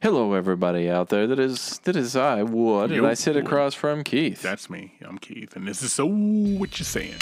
Hello, everybody out there. That is that is I Wood, and Yo, I sit across from Keith. That's me. I'm Keith, and this is so what you saying.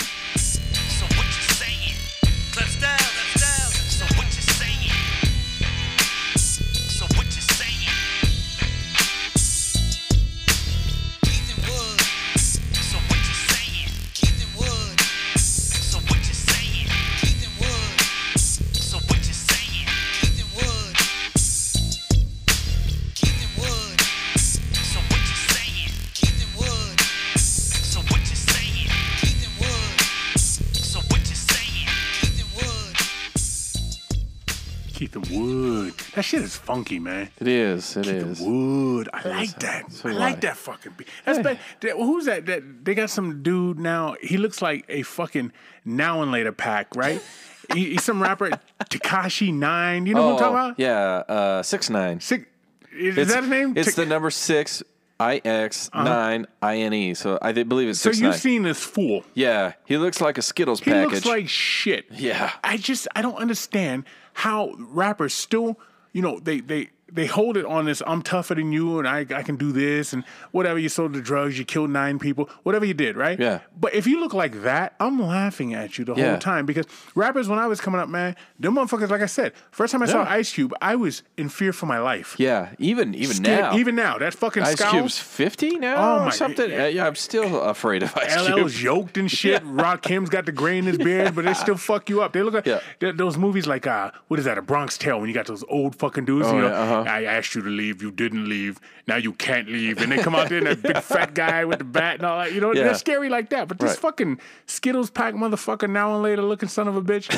Shit is funky, man. It is. It Keith is. Wood. I like that. So I like that fucking beat. That's ba- that- who's that? That they got some dude now. He looks like a fucking now and later pack, right? he, he's some rapper, Tekashi Nine. You know what I'm talking Oh, about? yeah. Uh, six nine. Six. Is, It's, that his name? It's Tak- the number six. I X nine I N E. So I believe it's so six you've seen this fool. yeah, he looks like a Skittles He package. He looks like shit. Yeah. I just I don't understand how rappers still, you know, they they they hold it on this I'm tougher than you and I I can do this and whatever you sold the drugs, you killed nine people, whatever you did, right? Yeah. But if you look like that, I'm laughing at you the Yeah. whole time because rappers when I was coming up, man, them motherfuckers, like I said, first time I saw Ice Cube, I was in fear for my life. yeah, even even Scared- now. Even now, that fucking Ice scowl. Cube's fifty now Oh, or my- something. yeah. Yeah, I'm still afraid of Ice Cube. LL's yoked and shit. yeah. Rakim's got the gray in his beard, but they still fuck you up. They look like Yeah. those movies like uh, what is that? A Bronx Tale when you got those old fucking dudes. you know, Oh, yeah, uh-huh. I asked you to leave, you didn't leave. Now you can't leave, and they come out there and that big fat guy with the bat and all that. You know, Yeah. they're scary like that. But this Right. fucking Skittles pack motherfucker now and later looking son of a bitch.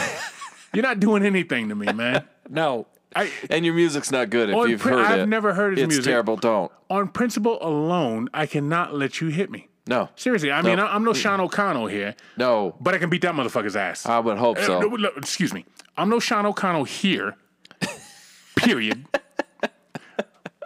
You're not doing anything to me, man. No. I, And your music's not good if you've heard I've it. never heard his it's music. terrible. Don't. on principle alone, I cannot let you hit me. No. Seriously, I mean, I'm no Sean O'Connell here. No. But I can beat that motherfucker's ass. I would hope Uh, so. no, no, excuse me. I'm no Sean O'Connell here. Period.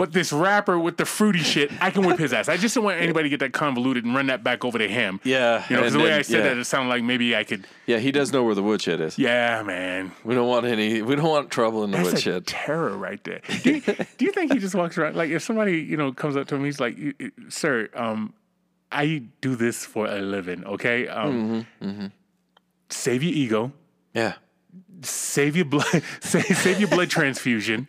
but this rapper with the fruity shit, I can whip his ass. I just don't want anybody to get that convoluted and run that back over to him. Yeah, You know, 'cause and the way then- I said yeah. that, it sounded like maybe I could. Yeah, he does know where the woodshed is. Yeah, man. We don't want any. We don't want trouble in the That's a woodshed. terror right there. Do you, do you think he just walks around like if somebody you know comes up to him, he's like, "You- you- "Sir, um, I do this for a living. Okay, um, Mm-hmm, save your ego, Yeah. save your blood, save, save your blood transfusion,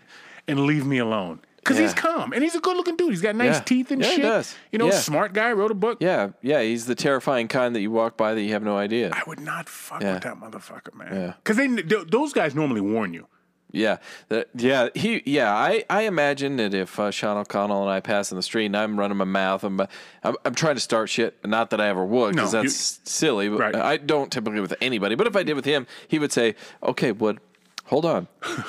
and leave me alone." Because he's calm and he's a good-looking dude. He's got nice Yeah. teeth and Yeah, he shit. does. You know, Yeah. smart guy. Wrote a book. Yeah. Yeah. He's the terrifying kind that you walk by that you have no idea. I would not fuck Yeah. with that motherfucker, man. Yeah. Because they those guys normally warn you. Yeah, that, yeah, he, yeah. I, I imagine that if uh, Sean O'Connell and I pass in the street and I'm running my mouth, I'm, I'm, I'm trying to start shit. Not that I ever would, because No, you- that's silly. But Right. I don't typically with anybody. But if I did with him, he would say, "Okay, Wood, hold on.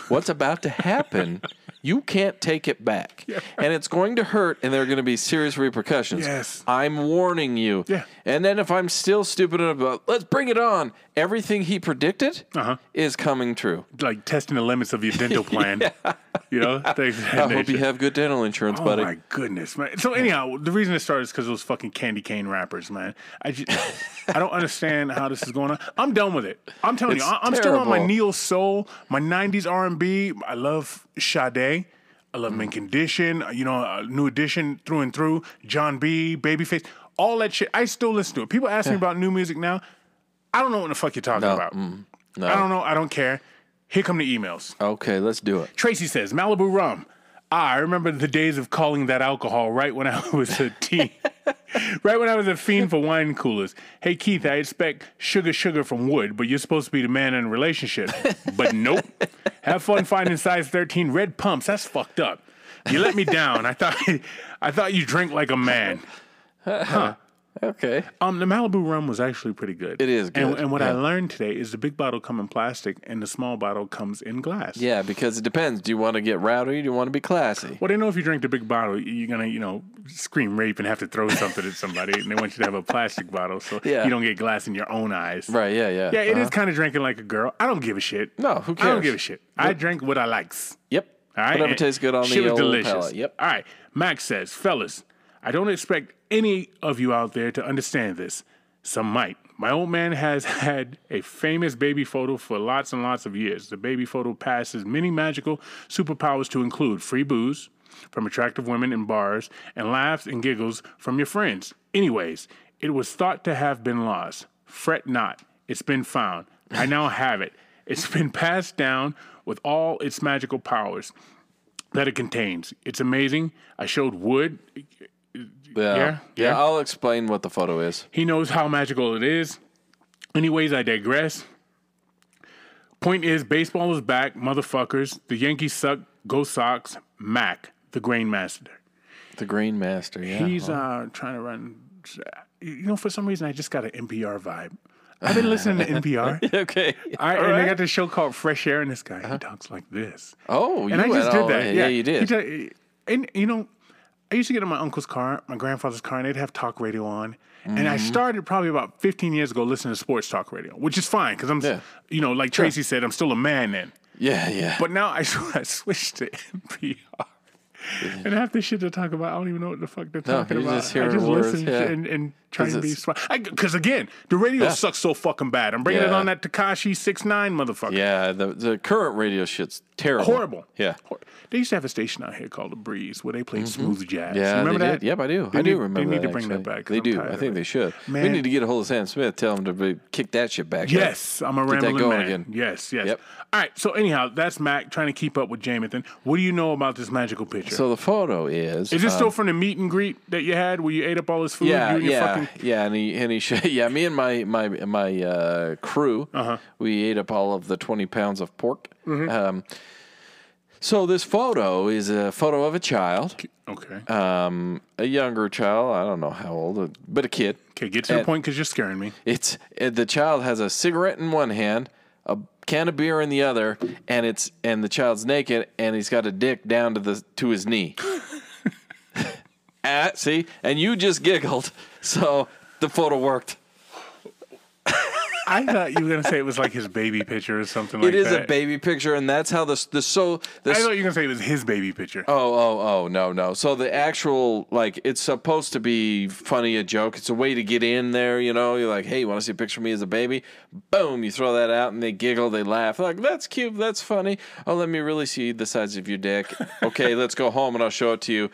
What's about to happen? You can't take it back, and it's going to hurt, and there are going to be serious repercussions. Yes. I'm warning you. Yeah. And then if I'm still stupid enough, about, let's bring it on. Everything he predicted Uh-huh. is coming true. Like testing the limits of your dental plan. yeah. You know, things of that I hope you have good dental insurance, Oh buddy. Oh my goodness, man! So anyhow, the reason it started is because those fucking candy cane rappers, man. I just, I don't understand how this is going on. I'm done with it. I'm telling It's you, I- I'm still on my neo soul, my '90s R&B. I love Sade. I love Mm. Condition. You know, uh, New Edition through and through. Jon B, Babyface, all that shit. I still listen to it. People ask me about new music now. I don't know what the fuck you're talking No, about. mm, no. I don't know. I don't care. Here come the emails. Okay, let's do it. Tracy says Malibu rum. Ah, I remember the days of calling that alcohol right when I was a teen. right when I was a fiend for wine coolers. Hey Keith, I expect sugar sugar from Wood, but you're supposed to be the man in a relationship. but nope. Have fun finding size 13 red pumps. That's fucked up. You let me down. I thought I thought you drink like a man. Okay. Um, the Malibu rum was actually pretty good. It is good, and what I learned today is the big bottle come in plastic and the small bottle comes in glass. Yeah, because it depends. Do you want to get rowdy? Do you want to be classy? Well, they know if you drink the big bottle, you're gonna, you know, scream rape and have to throw something at somebody, and they want you to have a plastic bottle so Yeah. you don't get glass in your own eyes. Right? Yeah, yeah. Yeah, it is Uh-huh. kind of drinking like a girl. I don't give a shit. No, who cares? I don't give a shit. I drink what I likes. Yep. All right, Whatever And tastes good on the was old delicious. palate. Yep. All right, Max says, fellas, I don't expect any of you out there to understand this. Some might. My old man has had a famous baby photo for lots and lots of years. The baby photo passes many magical superpowers to include free booze, from attractive women in bars and laughs and giggles from your friends. Anyways, it was thought to have been lost. Fret not, it's been found. I now have it. It's been passed down with all its magical powers that it contains. It's amazing. I showed Wood. Yeah. Yeah, yeah. I'll explain what the photo is. He knows how magical it is. Anyways, I digress. Point is, baseball is back, motherfuckers. The Yankees suck. Go Sox. Mac, the Grain Master. The Green Master. Yeah. He's uh, trying to run. You know, for some reason, I just got an NPR vibe. I've been listening to NPR. okay. I, and right. got this show called Fresh Air, and this guy he talks like this. Oh, you and I just did all- that. Yeah, Yeah, you He did. ta- and you know, I used to get in my uncle's car, my grandfather's car, and they'd have talk radio on. And Mm-hmm. I started probably about 15 years ago listening to sports talk radio, which is fine because I'm, Yeah. you know, like Tracy said, I'm still a man then. yeah, yeah. But now I, I switched to NPR. And half the shit they talk about, I don't even know what the fuck they're talking you're about. just I just words, listen yeah. and, and try 'Cause to be smart. Because again, the radio Yeah. sucks so fucking bad. I'm bringing it on that Tekashi six nine motherfucker. yeah, the the current radio shit's terrible. Horrible. Yeah. Hor- They used to have a station out here called The Breeze where they played smooth jazz. Mm-hmm. Yeah, remember that? did. Yep, I do. They I do need- remember They need that, to bring that back. They I'm do. I think they should. We need to get a hold of Sam Smith. Tell him to be, kick that shit back. up. Yes, I'm a that rambling going man. again. Yes, yes. Yep. All right. So anyhow, that's Mac trying to keep up with Jamathan. What do you know about this magical picture? So the photo is. is this um, still from the meet and greet that you had where you ate up all this food? Yeah, you and your yeah, yeah, and he and he sh- yeah, me and my my my uh, crew, Uh-huh. we ate up all of the twenty pounds of pork. Mm-hmm. Um, so this photo is a photo of a child, Okay. um, a younger child. I don't know how old, but a kid. okay. Get to the point because you're scaring me. It's uh, the child has a cigarette in one hand, a can of beer in the other, and it's and the child's naked and he's got a dick down to the to his knee. Ah, see, and you just giggled, so the photo worked. I thought you were gonna say it was like his baby picture or something like that. It is that. a baby picture, and that's how the the so the I thought you were gonna say it was his baby picture. Oh, oh, oh, no, no. So the actual, like, it's supposed to be funny, a joke. It's a way to get in there, you know? You're like, hey, you want to see a picture of me as a baby? Boom, you throw that out, and they giggle, they laugh. They're like, that's cute, that's funny. Oh, let me really see the size of your dick. Okay, let's go home, and I'll show it to you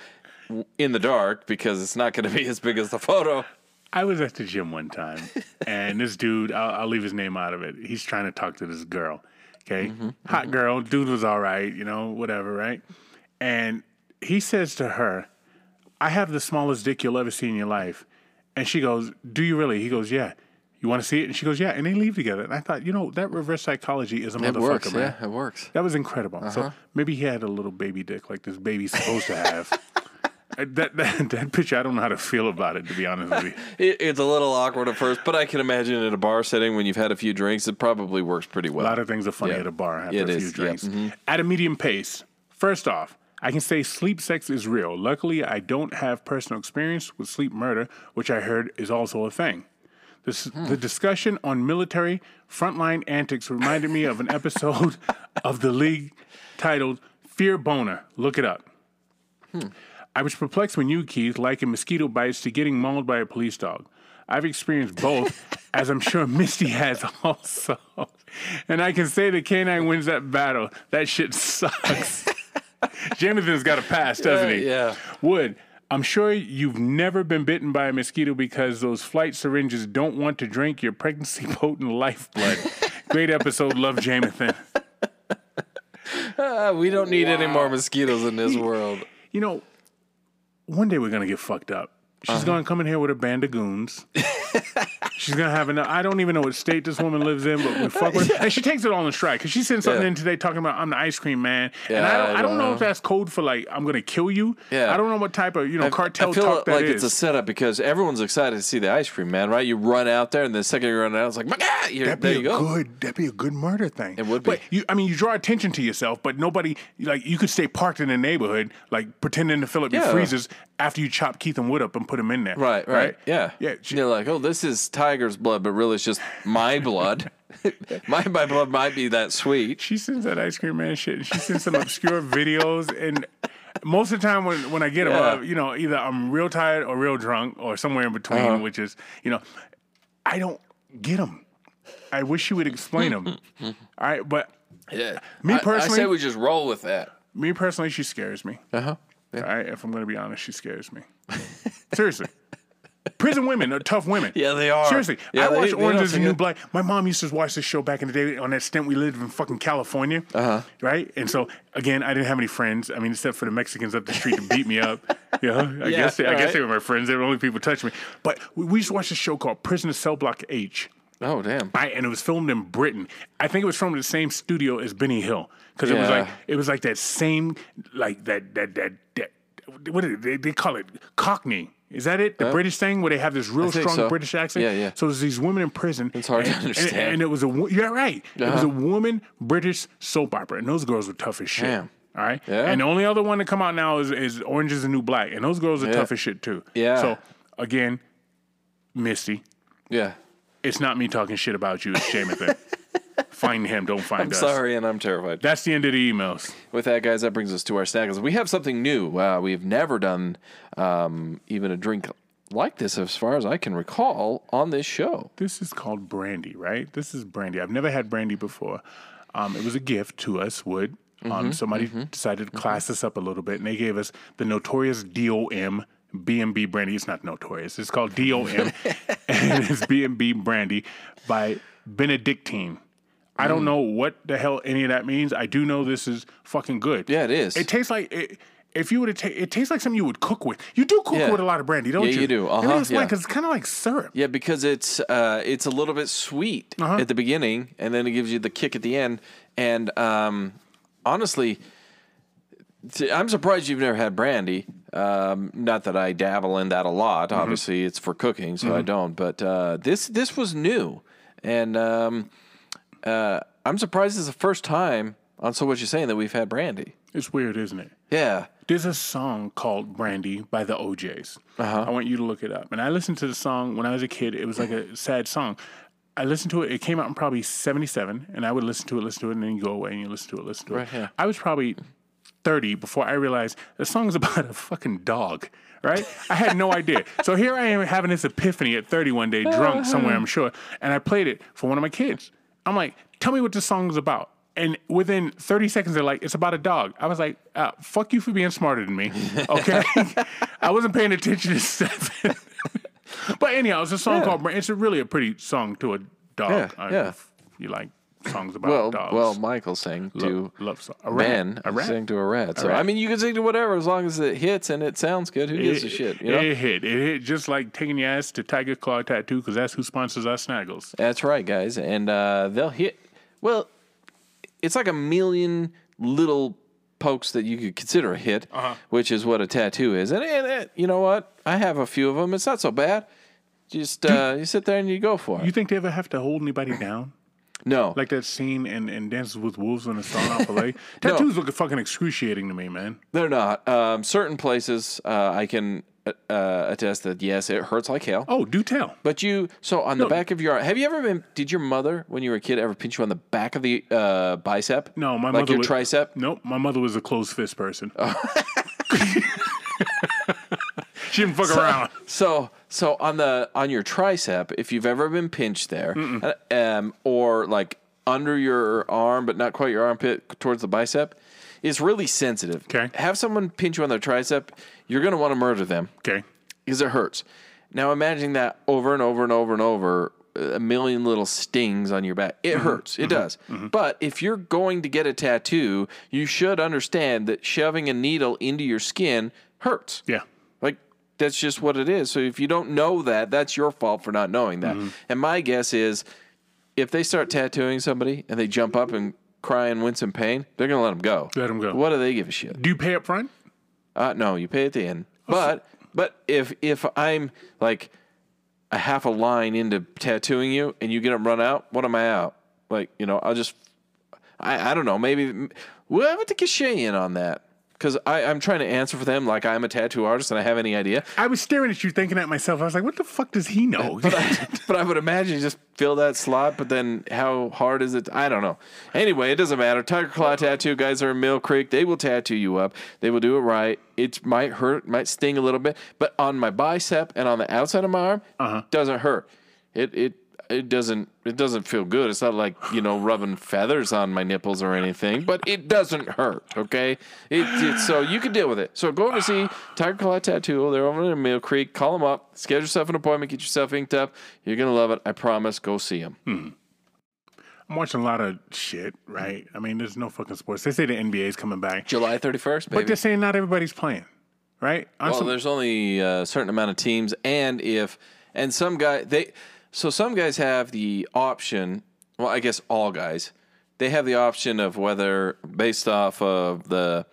in the dark because it's not going to be as big as the photo. I was at the gym one time, and this dude, I'll, I'll leave his name out of it. He's trying to talk to this girl. Okay. Mm-hmm, Hot girl. Dude was all right, you know, whatever, right? And he says to her, I have the smallest dick you'll ever see in your life. And she goes, Do you really? He goes, Yeah. You want to see it? And she goes, Yeah. And they leave together. And I thought, you know, that reverse psychology is a It motherfucker, works, man. yeah, it works. That was incredible. So maybe he had a little baby dick like this baby's supposed to have. Uh, that, that that picture, I don't know how to feel about it, to be honest with you. It, it's a little awkward at first, but I can imagine in a bar setting when you've had a few drinks, it probably works pretty well. A lot of things are funny Yeah. at a bar after It a is, few yeah, mm-hmm. drinks. At a medium pace. First off, I can say sleep sex is real. Luckily, I don't have personal experience with sleep murder, which I heard is also a thing. This, Hmm. The discussion on military frontline antics reminded me of an episode of The League titled Fear Boner. Look it up. Hmm. I was perplexed when you, Keith, likened mosquito bites to getting mauled by a police dog. I've experienced both, as I'm sure Misty has also. And I can say the canine wins that battle. That shit sucks. Jonathan's got a pass, doesn't he? Yeah. Wood, I'm sure you've never been bitten by a mosquito because those flight syringes don't want to drink your pregnancy potent lifeblood. Great episode. Love Jonathan. Ah, we don't need any more mosquitoes in this world. You know, one day we're gonna get fucked up. She's Uh-huh. gonna come in here with a band of goons. She's gonna have enough. I don't even know what state this woman lives in, but we fuck with her. And she takes it all in stride because she sent something Yeah. in today talking about I'm the ice cream man. and I don't, I I don't know know. if that's code for like I'm gonna kill you. Yeah. I don't know what type of you know cartel I feel talk that like is. it's a setup because everyone's excited to see the ice cream man, right? You run out there, and the second you run out, it's like, ah, you're, That'd there be you a go. good. That'd be a good murder thing. It would be. But you, I mean, you draw attention to yourself, but nobody like you could stay parked in the neighborhood, like pretending to fill up your Yeah. freezers after you chop Keith and Wood up and put them in there. Right, right, yeah, yeah. she- You're like, oh, this is tiger's blood, but really it's just my blood. my my blood might be that sweet. she sends that ice cream man shit, and she sends some obscure videos. And most of the time, when when I get them, Yeah. uh, you know, either I'm real tired or real drunk or somewhere in between, Uh-huh. which is, you know, I don't get them. I wish you would explain them. All right, but Yeah, Me I- I, personally- say we just roll with that. me personally, she scares me. Uh huh. All right, if I'm going to be honest, she scares me. Seriously. Prison women are tough women. Yeah, they are. Seriously, Yeah, I they- watched Orange is the New Black. My mom used to watch this show back in the day on that stint we lived in fucking California. Uh-huh. Right? And so, again, I didn't have any friends. I mean, except for the Mexicans up the street to beat me up. You know, I Yeah, guess they, I guess they were my friends. They were the only people touching me. But we, we used to watch this show called Prisoner Cell Block H. Oh damn. I, and it was filmed in Britain. I think it was filmed in the same studio as Benny Hill because it was like it was like that same like that that that, that what? They, they call it Cockney. Is that it? The British thing where they have this real strong so. British accent. Yeah, yeah. So there's these women in prison. It's hard to and- and- understand. And, it was a yeah right. It was Uh-huh. a woman British soap opera, and those girls were tough as shit. Damn. All right. Yeah. And the only other one to come out now is, is Orange is the New Black, and those girls are Yeah. tough as shit too. Yeah. So again, Misty, Yeah. it's not me talking shit about you. It's Jamathan. find him, don't find I'm us. sorry, and I'm terrified. That's the end of the emails. With that, guys, that brings us to our snackles. We have something new. Uh, we've never done um, even a drink like this, as far as I can recall, on this show. This is called brandy, right? This is brandy. I've never had brandy before. Um, it was a gift to us, Wood. Mm-hmm, Um, somebody decided to class us up a little bit, and they gave us the notorious DOM B&B brandy. It's not notorious. It's called DOM, and it's B&B brandy by Benedictine. I Mm. don't know what the hell any of that means. I do know this is fucking good. Yeah, it is. It tastes like it, if you would ta- it tastes like something you would cook with. You do cook Yeah. with a lot of brandy, don't Yeah, you? you do. Uh-huh, why, yeah. because it's kind of like syrup. Yeah, because it's uh, it's a little bit sweet Uh-huh. at the beginning, and then it gives you the kick at the end. And um, honestly, t- I'm surprised you've never had brandy. Um, not that I dabble in that a lot. Mm-hmm. Obviously, it's for cooking, so I don't. But uh, this this was new, and um, uh, I'm surprised it's the first time on So What You're Saying that we've had brandy. It's weird, isn't it? Yeah. There's a song called Brandy by the O'Jays. Uh-huh. I want you to look it up. And I listened to the song when I was a kid. It was like a sad song. I listened to it. It came out in probably 77. And I would listen to it, listen to it, and then you go away and you listen to it, listen to Right, it. yeah. I was probably 30 before I realized the song's about a fucking dog. Right? I had no idea. So here I am having this epiphany at 30 one day, drunk somewhere, I'm sure. And I played it for one of my kids. I'm like, tell me what this song's about. And within 30 seconds, they're like, it's about a dog. I was like, uh, fuck you for being smarter than me. Okay. I wasn't paying attention to stuff. but anyhow, it's a song Yeah. called, it's a really a pretty song to a dog. Yeah, I- yeah. if you like songs about Well, dogs. well, Michael sang to love, song. A rat. Ben A sang to a rat. So. I mean, you can sing to whatever as long as it hits and it sounds good. Who gives a shit? You know. It hit. It hit just like taking your ass to Tiger Claw Tattoo because that's who sponsors our snaggles. That's right, guys, and uh, they'll hit. Well, it's like a million little pokes that you could consider a hit, Uh-huh. which is what a tattoo is. And, and, and you know what? I have a few of them. It's not so bad. Just uh, you sit there and you go for it. You think they ever have to hold anybody down? No, Like that scene in, in Dances with Wolves when it's starting off LA? Tattoos look fucking excruciating to me, man. they're not. Um, certain places uh, I can uh, uh, attest that yes, it hurts like hell. Oh, do tell. But you, so on the back of your arm, have you ever been? Did your mother, when you were a kid, ever pinch you on the back of the uh, bicep? No, my like mother your was, tricep. Nope, my mother was a closed fist person. Oh. she didn't fuck around. So, so on the on your tricep, if you've ever been pinched there, um, or like under your arm, but not quite your armpit towards the bicep, it's really sensitive. Okay. Have someone pinch you on their tricep, you're gonna want to murder them Okay. because it hurts. Now imagine that over and over and over and over, a million little stings on your back. It Mm-hmm. hurts. It does. But if you're going to get a tattoo, you should understand that shoving a needle into your skin hurts. Yeah. That's just what it is. So if you don't know that, that's your fault for not knowing Mm-hmm. that. And my guess is if they start tattooing somebody and they jump up and cry and wince in pain, they're going to let them go. Let them go. What do they give a shit? Do you pay up front? Uh, no, you pay at the end. But but if if I'm like a half a line into tattooing you and you get them run out, what am I out? Like you know, I'll just I I don't know. Maybe we'll have to get Shay in on that because I'm trying to answer for them like I'm a tattoo artist and I have any idea. I was staring at you thinking at myself. I was like, what the fuck does he know? But I, but I would imagine you just fill that slot, but then how hard is it? I don't know. Anyway, it doesn't matter. Tiger Claw Tattoo guys are in Mill Creek. They will tattoo you up. They will do it right. It might hurt, might sting a little bit, but on my bicep and on the outside of my arm, uh-huh. doesn't hurt. It it it doesn't it doesn't feel good. It's not like you know rubbing feathers on my nipples or anything, but it doesn't hurt. Okay, it, it so you can deal with it. So go over to see Tiger Claw Tattoo. They're over in Mill Creek. Call them up. Schedule yourself an appointment. Get yourself inked up. You're gonna love it. I promise. Go see them. Hmm. I'm watching a lot of shit, right? I mean, there's no fucking sports. They say the NBA is coming back, July 31st, baby. but they're saying not everybody's playing, right? On Well, some- there's only a certain amount of teams, and if and some guy they so some guys have the option. Well, I guess all guys they have the option of whether based off of the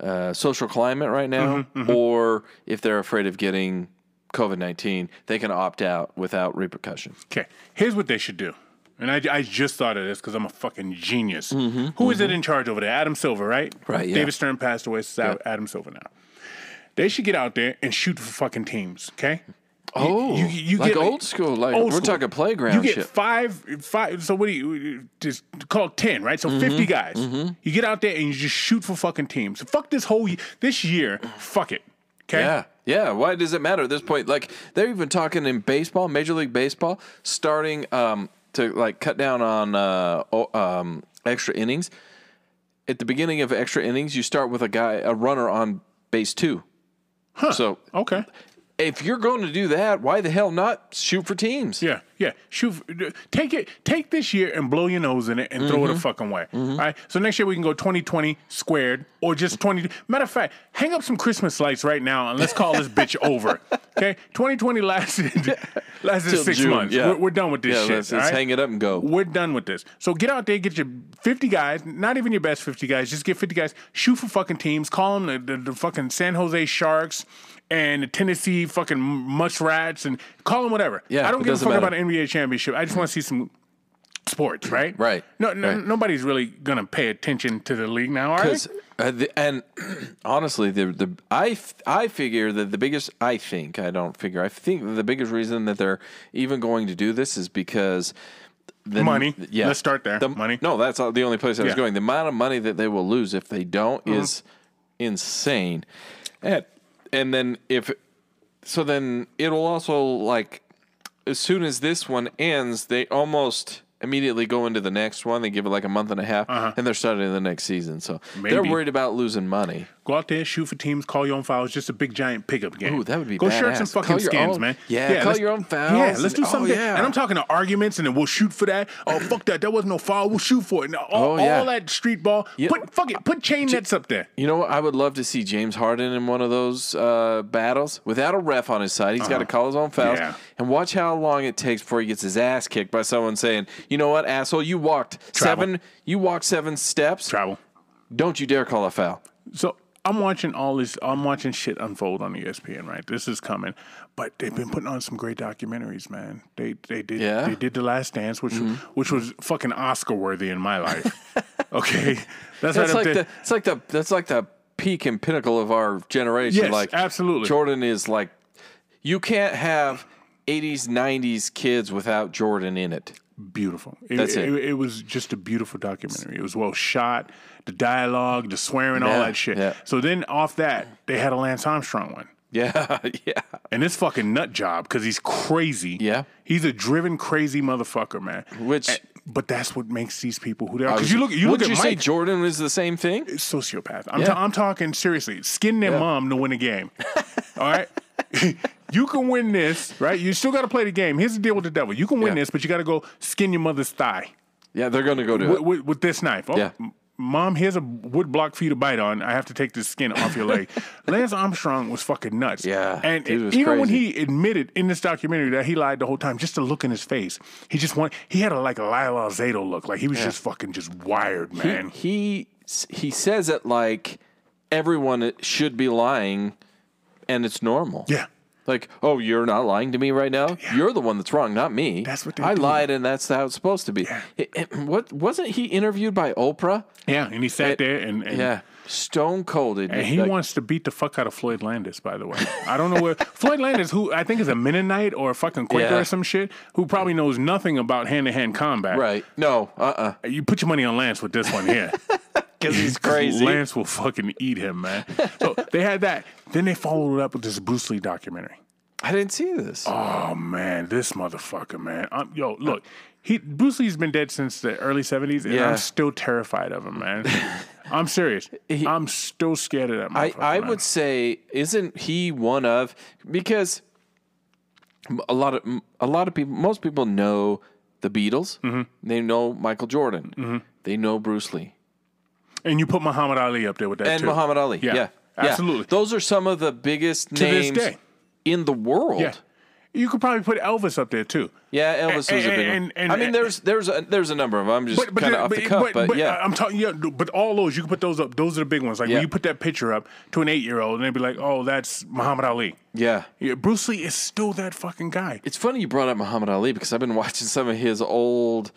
uh, social climate right now, or if they're afraid of getting COVID nineteen, they can opt out without repercussion. Okay, here's what they should do. And I, I just thought of this because I'm a fucking genius. Who is it in charge over there? Adam Silver, right? Mm-hmm, Right, yeah. David Stern passed away. So it's Adam Silver now. They should get out there and shoot for fucking teams. Okay. Oh, like old school, like old we're school. talking playground You get shit. five, five. So what do you just call ten, right? So Mm-hmm, fifty guys. You get out there and you just shoot for fucking teams. Fuck this whole this year. Fuck it. Okay. Yeah, yeah. Why does it matter at this point? Like they're even talking in baseball, Major League Baseball, starting um, to like cut down on uh, um, extra innings. At the beginning of extra innings, you start with a guy, a runner on base two. Huh. So Okay. If you're going to do that, why the hell not shoot for teams? Yeah, yeah. Shoot, take it, take this year and blow your nose in it and throw it Mm-hmm. a fucking way. All right. So next year we can go 2020 squared or just 20. Matter of fact, hang up some Christmas lights right now and let's call this bitch over. Okay. 2020 lasted lasted six June, months. yeah. We're, we're done with this Yeah, shit. let's- let's right? hang it up and go. We're done with this. So get out there, get your 50 guys, not even your best 50 guys, just get 50 guys, shoot for fucking teams, call them the, the, the fucking San Jose Sharks and the Tennessee fucking muskrats and call them whatever. Yeah, I don't give a fuck matter. about an NBA championship. I just want to see some sports, right? Right, No, no right. nobody's really gonna pay attention to the league now, are they? Uh, the, and honestly, the the I f- I figure that the biggest I think I don't figure I think the biggest reason that they're even going to do this is because the Money. Yeah, Let's start there. The, Money. No, that's all- the only place I was Yeah. Mm-hmm. going. The amount of money that they will lose if they don't is insane, and and then if so, then it'll also like as soon as this one ends, they almost immediately go into the next one. They give it like a month and a half, and they're starting the next season. So they're Uh-huh. Worried about losing money. Go out there, shoot for teams, call your own fouls. Just a big giant pickup game. Ooh, that would be great. Go shirt some badass. fucking skins, own- man. yeah, call your own fouls Yeah, let's do and- oh, something. yeah. And I'm talking to arguments, and then we'll shoot for that. Oh fuck that, that was no foul. We'll shoot for it. And all, Oh, yeah. all that street ball. Yeah. Put fuck it. Put chain nets up there. You know what? I would love to see James Harden in one of those uh, battles without a ref on his side. He's got to call his own fouls Uh-huh. Yeah. and watch how long it takes before he gets his ass kicked by someone saying, "You know what, asshole? You walked Travel. seven. You walked seven steps. Travel. Don't you dare call a foul." So I'm watching all this. I'm watching shit unfold on ESPN. Right, this is coming. But they've been putting on some great documentaries, man. They they did Yeah? Mm-hmm. they did the Last Dance, which which was fucking Oscar worthy in my life. okay, that's, That's right like the. It's like the. That's like the peak and pinnacle of our generation. Yes, like absolutely. Jordan is like. You can't have 80s, 90s kids without Jordan in it. Beautiful. It, That's it. it. It, was just a beautiful documentary. It was well shot, the dialogue, the swearing, all that shit. yeah. So then off that, they had a Lance Armstrong one. Yeah, yeah. And this fucking nut job, because he's crazy. Yeah. He's a driven, crazy motherfucker, man. Which- And- but that's what makes these people who they are. Because you look, you look at you Mike, say Jordan is the same thing? sociopath. I'm, Yeah. ta- I'm talking seriously. Skin their Yeah. mom to win a game. All right. you can win this, right? You still got to play the game. Here's the deal with the devil. You can win Yeah. this, but you got to go skin your mother's thigh Yeah, they're going to go do with, it. with, with this knife. Oh, Yeah. Mom, here's a wood block for you to bite on. I have to take this skin off your leg. Lance Armstrong was fucking nuts. Yeah, and even when he admitted in this documentary that he lied the whole time, just the look in his face, he just want he had a like a Lyle Alzado look, like he was just fucking just wired, man. He he says it like everyone should be lying, and it's normal. yeah, Like, oh, you're not lying to me right now. You're the one that's wrong, not me. That's what they I do. lied, and that's how it's supposed to be. It- it- what wasn't he interviewed by Oprah? yeah, and he sat there and, and Yeah, stone colded. And he Like, wants to beat the fuck out of Floyd Landis, by the way. I don't know where Floyd Landis, who I think is a Mennonite or a fucking Quaker Yeah. or some shit, who probably knows nothing about hand to hand combat. right? No, uh, uh You put your money on Lance with this one here. because he's crazy. Lance will fucking eat him, man. So they had that. Then they followed it up with this Bruce Lee documentary. I didn't see this. Oh man, this motherfucker, man. Um, yo, look, he Bruce Lee's been dead since the early '70s, and Yeah. I'm still terrified of him, man. I'm serious. I'm still scared of that. I, I man. would say isn't he one of because a lot of a lot of people most people know the Beatles Mm-hmm. they know Michael Jordan they know Bruce Lee And you put Muhammad Ali up there with that and too. Muhammad Ali Yeah, yeah, absolutely. those are some of the biggest To names in the world Yeah. You could probably put Elvis up there too. Yeah, Elvis was a big And- one. and- I mean, there's there's a, there's a number of them. I'm just kind of off the cuff, but, yeah, I'm talking. Yeah, but all those you can put those up. Those are the big ones. Like Yeah. when you put that picture up to an eight year old, and they'd be like, "Oh, that's Muhammad Ali." yeah. Yeah, Bruce Lee is still that fucking guy. It's funny you brought up Muhammad Ali because I've been watching some of his old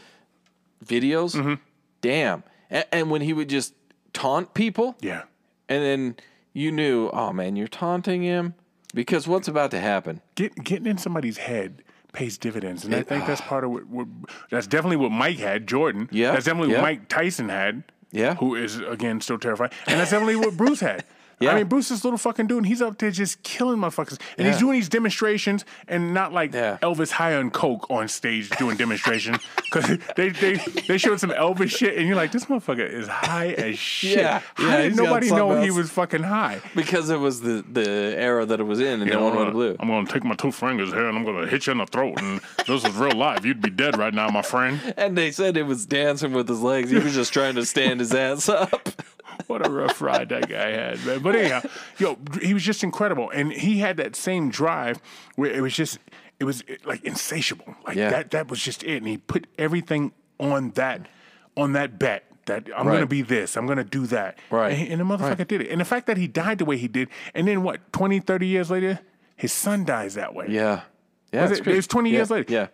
videos. Mm-hmm. Damn, and, and when he would just taunt people, Yeah. and then you knew, oh man, you're taunting him because what's about to happen? Get, getting in somebody's head pays dividends, and I think that's part of what, what. That's definitely what Mike had. Jordan. Yeah, That's definitely yeah. what Mike Tyson had. Yeah. Who is again still terrified, and that's definitely what Bruce had. Yeah. I mean, Bruce is little fucking dude, and he's up there just killing motherfuckers. And he's doing these demonstrations, and not like Yeah. Elvis high on coke on stage doing demonstrations. Because they, they they showed some Elvis shit, and you're like, this motherfucker is high as shit. Yeah. How Yeah, did nobody know something he was fucking high? Because it was the the era that it was in, and no one would blew. I'm gonna take my two fingers here and I'm gonna hit you in the throat. And this is real life. You'd be dead right now, my friend. And they said it was dancing with his legs. He was just trying to stand his ass up. What a rough ride that guy had, man. But anyhow, yo, he was just incredible, and he had that same drive where it was just, it was like insatiable. Like Yeah. that, that was just it. And he put everything on that, on that bet. That I'm Right. gonna be this, I'm gonna do that. Right. And, and the motherfucker did it. And the fact that he died the way he did, and then what, 20, 30 years later, his son dies that way. Yeah, yeah. Was it's it- it was 20 Yeah, years later. Yeah.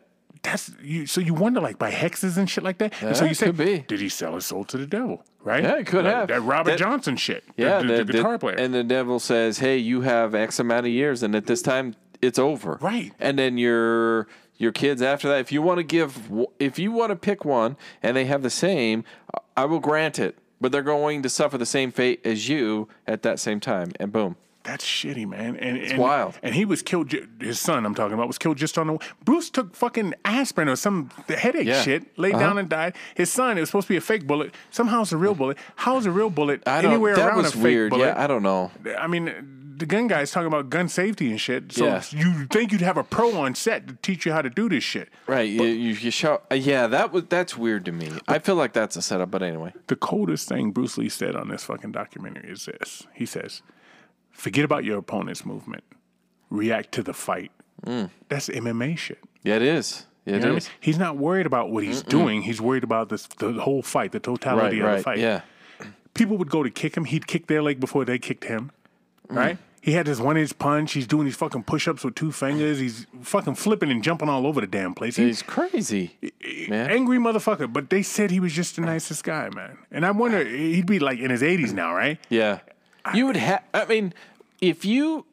That's you. So you wonder, like, by hexes and shit like that. and so you say, could be. did he sell his soul to the devil? Right? Yeah, it could Like have. that Robert That- Johnson shit. Yeah, the, the, the guitar the- player. And the devil says, "Hey, you have X amount of years, and at this time, it's over." Right. And then your your kids after that, if you want to give, if you want to pick one, and they have the same, I will grant it. But they're going to suffer the same fate as you at that same time, and boom. That's shitty, man. And it's wild. And he was killed. His son, I'm talking about, was killed just on the. Bruce took fucking aspirin or some headache Yeah. shit, laid Uh-huh. down and died. His son, it was supposed to be a fake bullet. Somehow it's a real bullet. How is a real bullet I don't. anywhere that around was a fake weird. bullet? Yeah, I don't know. I mean, the gun guy's talking about gun safety and shit. So Yeah. you think you'd have a pro on set to teach you how to do this shit? Right. you, you, you show. Yeah, that was that's weird to me. I feel like that's a setup. But anyway. The coldest thing Bruce Lee said on this fucking documentary is this. He says, "Forget about your opponent's movement. React to the fight." That's MMA shit. Yeah, it is. Yeah, You know I mean? He's not worried about what he's doing. He's worried about this, the whole fight, the totality Right. of the fight. Yeah. People would go to kick him. He'd kick their leg before they kicked him. Mm. Right? He had this one inch punch. He's doing these fucking push ups with two fingers. He's fucking flipping and jumping all over the damn place. He- He's crazy, man. angry motherfucker. But they said he was just the nicest guy, man. And I wonder, he'd be like in his 80s now, right? Yeah. You would have. I mean, if you.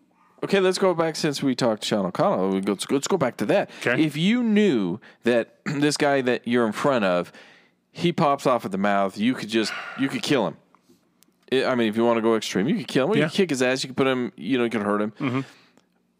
Okay, let's go back since we talked to Sean O'Connell. Go, let's go back to that. Okay. If you knew that this guy that you're in front of, he pops off at the mouth, you could just you could kill him. I I mean, if you want to go extreme, you could kill him. You Yeah. Mm-hmm. could kick his ass. You could put him. You know, you could hurt him.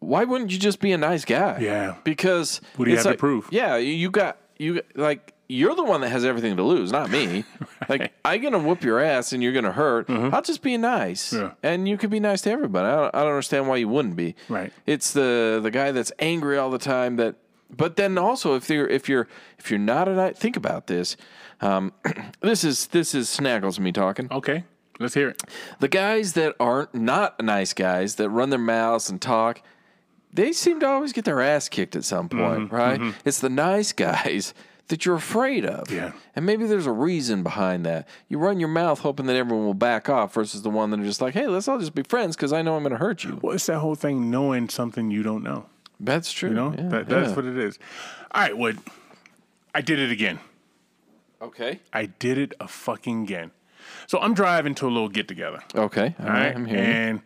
Why wouldn't you just be a nice guy? Yeah. Because What do you have to prove? Yeah, you got you like you're the one that has everything to lose, not me. Like I'm gonna whoop your ass and you're gonna hurt. I'll just be nice, Mm-hmm. Yeah. and you could be nice to everybody. I don't, I don't understand why you wouldn't be. Right. It's the the guy that's angry all the time. That, but then also if you're if you're if you're not a nice, think about this. Um, this is this is Snaggles me talking. Okay, let's hear it. The guys that aren't not nice guys that run their mouths and talk, they seem to always get their ass kicked at some point, Mm-hmm, right? It's the nice guys that you're afraid of. Yeah. And maybe there's a reason behind that. You run your mouth hoping that everyone will back off versus the one that are just like, hey, let's all just be friends because I know I'm going to hurt you. Well, it's that whole thing knowing something you don't know. That's true. You know, Yeah, that, that's yeah. what it is. All right, Wood. I did it again. Okay. I did it a fucking again. So I'm driving to a little get together. Okay. All All right. right. I'm you. and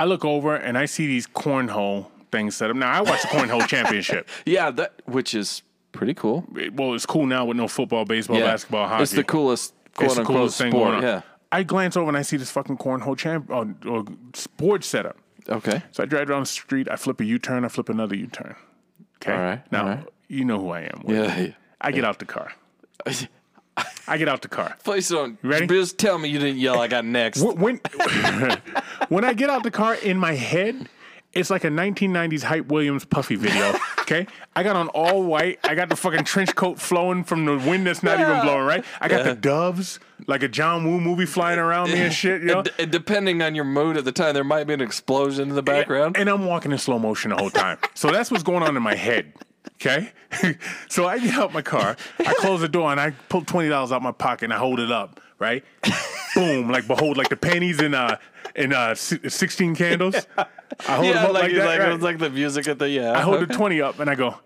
I look over and I see these cornhole things set up. Now I watch the cornhole championship. Yeah, that which is pretty cool. It- well, it's cool now with no football, baseball, Yeah. basketball, hockey. It's the coolest, quote It's the unquote, coolest thing going on. Yeah. I glance over and I see this fucking cornhole champ or, or sports setup. Okay. So I drive down the street. I flip a U turn. I flip another U turn. Okay. All right, Now all right. you know who I am. Wood. Yeah. I get out the car. I get out the car. Please don't. ready? Just tell me you didn't yell. I got next. Wh- When when I get out the car in my head, it's like a 1990s Hype Williams Puffy video. Okay, I got on all white. I got the fucking trench coat flowing from the wind that's not even blowing. Right. I got the doves like a John Woo movie flying around me and shit. You know. And, and depending on your mood at the time, there might be an explosion in the background. And I'm walking in slow motion the whole time. So that's what's going on in my head. Okay? so I get out my car, I close the door, and I pull twenty dollars out my pocket and I hold it up, right? Boom, like behold, like the panties in uh in uh sixteen candles. yeah. I hold them up like, like, that. like, right? it was like the music at the yeah. I hold okay. the twenty up and I go,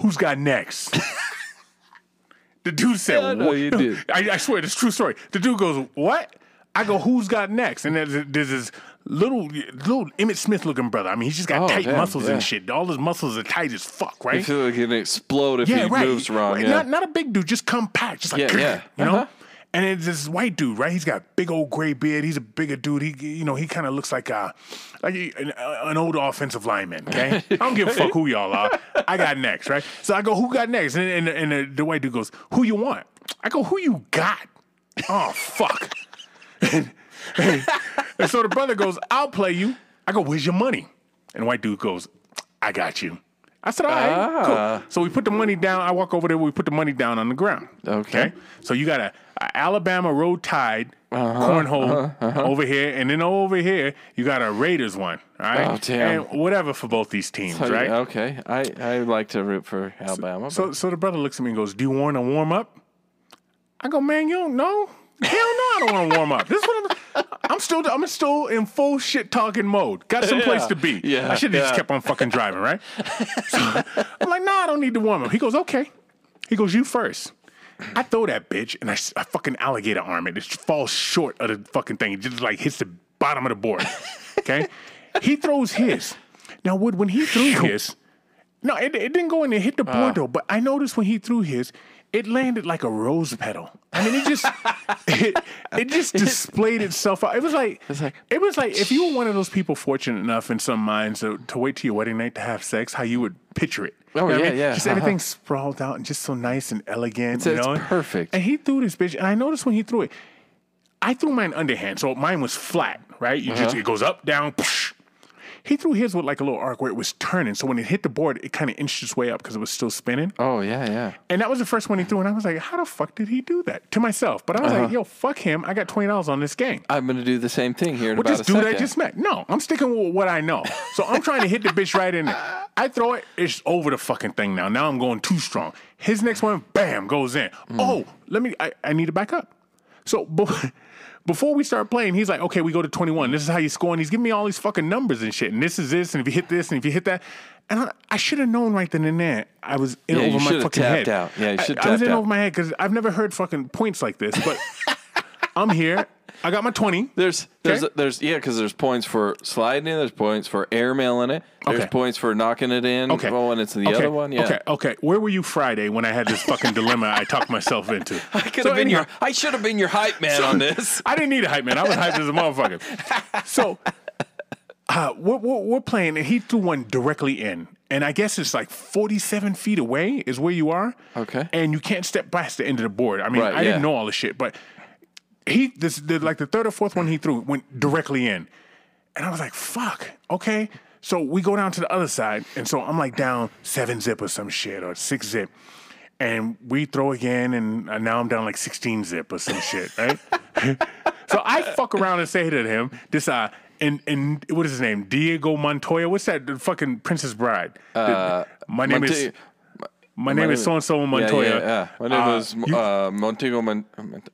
Who's got next? the dude said, Yeah, "What?" you did. I, I swear, it's true story. The dude goes, What? I go, Who's got next? And there's, there's this little little Emmitt Smith looking brother. I mean, he's just got Oh, tight damn, muscles yeah. and shit. All his muscles are tight as fuck, right? right? feel like he'd explode if yeah, he right. moves wrong. Right. Yeah. Not, not a big dude, just compact, just like, Yeah, yeah. you know? Uh-huh. And it's this white dude, right? He's got big old gray beard. He's a bigger dude. He, you know, he kind of looks like uh, a, like an, uh, an old offensive lineman. Okay, I don't give a fuck who y'all are. I got next, right? So I go, who got next? And and, and the, the white dude goes, who you want? I go, who you got? Oh fuck. and, and so the brother goes, I'll play you. I go, where's your money? And white dude goes, I got you. I said, all right, Ah. cool. So we put the money down. I walk over there. We put the money down on the ground. Okay. So you got a, a Alabama Roll Tide Uh-huh, cornhole over here, and then over here you got a Raiders one. All right. Oh, damn. And whatever for both these teams, Oh, right? Okay. I, I like to root for Alabama. but- So so the brother looks at me and goes, "Do you want to warm up?" I go, "Man, you don't know." Hell no, I don't want to warm up. This is what I'm. I'm still. I'm still in full shit talking mode. Got some place Yeah, to be. yeah, I should have just kept on fucking driving, right? So I'm like, nah, I don't need to warm up. He goes, okay. He goes, you first. I throw that bitch and I fucking alligator arm it. It falls short of the fucking thing. It just like hits the bottom of the board. Okay. he throws his. Now, Wood, when he threw his, no, it, it didn't go in and hit the board uh. though. But I noticed when he threw his, it landed like a rose petal. I mean, it just it, it just displayed itself out. It was like like- it was like if you were one of those people fortunate enough in some minds to, to wait till your wedding night to have sex, how you would picture it. Oh, You know what I yeah, mean? yeah, Just uh-huh. everything sprawled out and just so nice and elegant. you it's perfect. And he threw this bitch, and I noticed when he threw it, I threw mine underhand, so mine was flat, right? You Uh-huh. just it goes up, down. psh. He threw his with like a little arc where it was turning, so when it hit the board, it kind of inched its way up because it was still spinning. oh yeah, yeah. And that was the first one he threw, and I was like, "How the fuck did he do that?" To myself, but I was Uh-huh. like, "Yo, fuck him! I got twenty dollars on this game." I'm gonna do the same thing here about this dude. I just met? No, I'm sticking with what I know. So I'm trying to hit the bitch right in there. I throw it, it's over the fucking thing now. Now I'm going too strong. His next one, bam, goes in. Oh, let me, I, I need to back up. So be- before we start playing, he's like, okay, we go to 21. This is how you score. And he's giving me all these fucking numbers and shit. And this is this. And if you hit this and if you hit that. And I, I should have known right then and there. I was in Yeah, over my fucking tapped head. out. Yeah, you I- should've I, was in out. over my head because I've never heard fucking points like this. But I'm here. I got my 20. There's there's Okay. there's yeah, because there's points for sliding in, there's points for airmailing it, there's Okay. points for knocking it in. Okay. Oh, and it's the okay. other one. Yeah. Okay. Okay. Where were you Friday when I had this fucking dilemma I talked myself into? I could So have been anyhow- your. I should have been your hype man on this. I didn't need a hype man. I was hyped as a motherfucker. So uh, we're, we're, we're playing, and he threw one directly in. And I guess it's like 47 feet away is where you are. Okay. And you can't step past the end of the board. I mean, Right, I didn't know all this shit, but he, this, the, like the third or fourth one he threw went directly in. And I was like, fuck, okay. So we go down to the other side. And so I'm like down seven zip or some shit or six zip. And we throw again. And uh, now I'm down like 16 zip or some shit, right? so I fuck around and say to him, this, uh, and, and what is his name? Diego Montoya. What's that? The fucking Princess Bride. The- my name is my name is so and so Montoya. Yeah, yeah, yeah. My name Uh, is you- uh, Montego. Mon-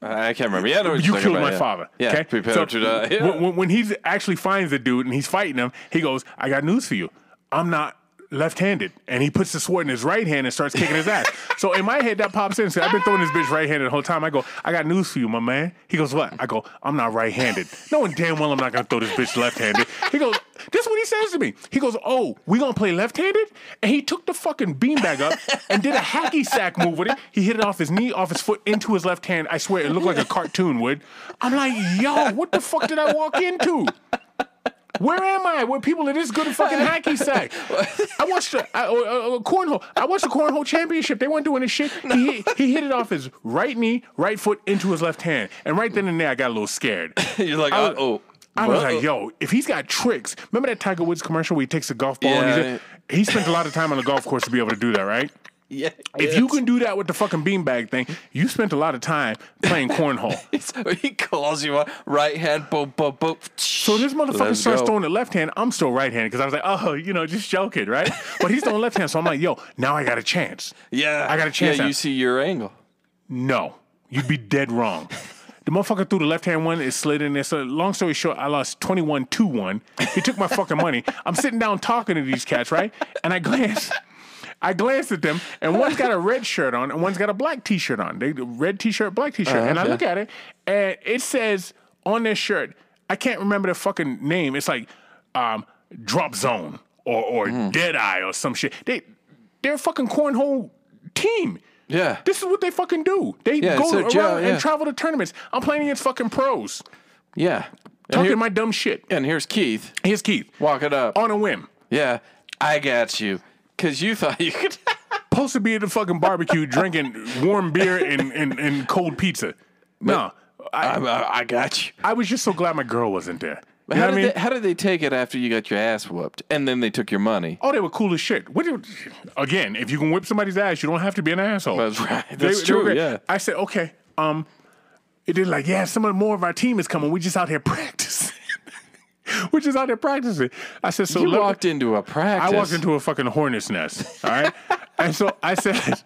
I can't remember. Yeah, I know what you killed about, my yeah. father. Yeah, okay? prepare So to die. Yeah. when, when he actually finds the dude and he's fighting him, he goes, "I got news for you. I'm not left-handed." And he puts the sword in his right hand and starts kicking his ass. so in my head, that pops in. So I've been throwing this bitch right-handed the whole time. I go, "I got news for you, my man." He goes, "What?" I go, "I'm not right-handed." Knowing damn well I'm not gonna throw this bitch left-handed. He goes, "This is what he says to me." He goes, "Oh, we gonna play left-handed?" And he took the fucking beanbag up and did a hacky sack move with it. He hit it off his knee, off his foot, into his left hand. I swear, it looked like a cartoon would. I'm like, yo, what the fuck did I walk into? Where am I? Where people are this good at fucking hacky sack? I watched I, uh, cornhole. I watched the cornhole championship. They weren't doing this shit. He, he hit it off his right knee, right foot into his left hand, and right then and there, I got a little scared. You're like, I uh, oh. I was Whoa. like, yo, if he's got tricks, remember that Tiger Woods commercial where he takes a golf ball Yeah. and he's he spent a lot of time on the golf course to be able to do that, right? Yeah. If you can do that with the fucking beanbag thing, you spent a lot of time playing cornhole. He calls you a right hand, boom, boom, boom. So this motherfucker Let's starts go. throwing the left hand. I'm still right handed because I was like, oh, you know, just joking, right? But he's throwing left hand. So I'm like, yo, now I got a chance. Yeah, I got a chance Yeah, now. you see your angle. No, you'd be dead wrong. The motherfucker threw the left hand one, it slid in there. So, long story short, I lost 21 2 1. He took my fucking money. I'm sitting down talking to these cats, right? And I glance. I glanced at them, and one's got a red shirt on, and one's got a black T-shirt on. They red T-shirt, black T-shirt, and I yeah. look at it, and it says on their shirt, I can't remember the fucking name. It's like um, Drop Zone or or Hmm. Dead Eye or some shit. They they're a fucking cornhole team. Yeah. This is what they fucking do. They Yeah, go around yeah. and travel to tournaments. I'm playing against fucking pros, Yeah. Talking here- my dumb shit. and here's Keith Here's Keith Walk it up. on a whim. Yeah, I got you. Because you thought you could. Supposed to be at the fucking barbecue drinking warm beer and, and, and cold pizza. No, I, I, I got you. I was just so glad my girl wasn't there. You know How what did, I mean? they, how did they take it after you got your ass whooped and then they took your money? Oh, they were cool as shit. What do, again, if you can whip somebody's ass, you don't have to be an asshole. That's right. They- That's they were true. great. Yeah. I said, okay. Um, it did like, yeah, some of more of our team is coming. We just out here practicing. We're just out there practicing. I said, so You walked into a practice. I walked into a fucking hornet's nest. All right, and so I said,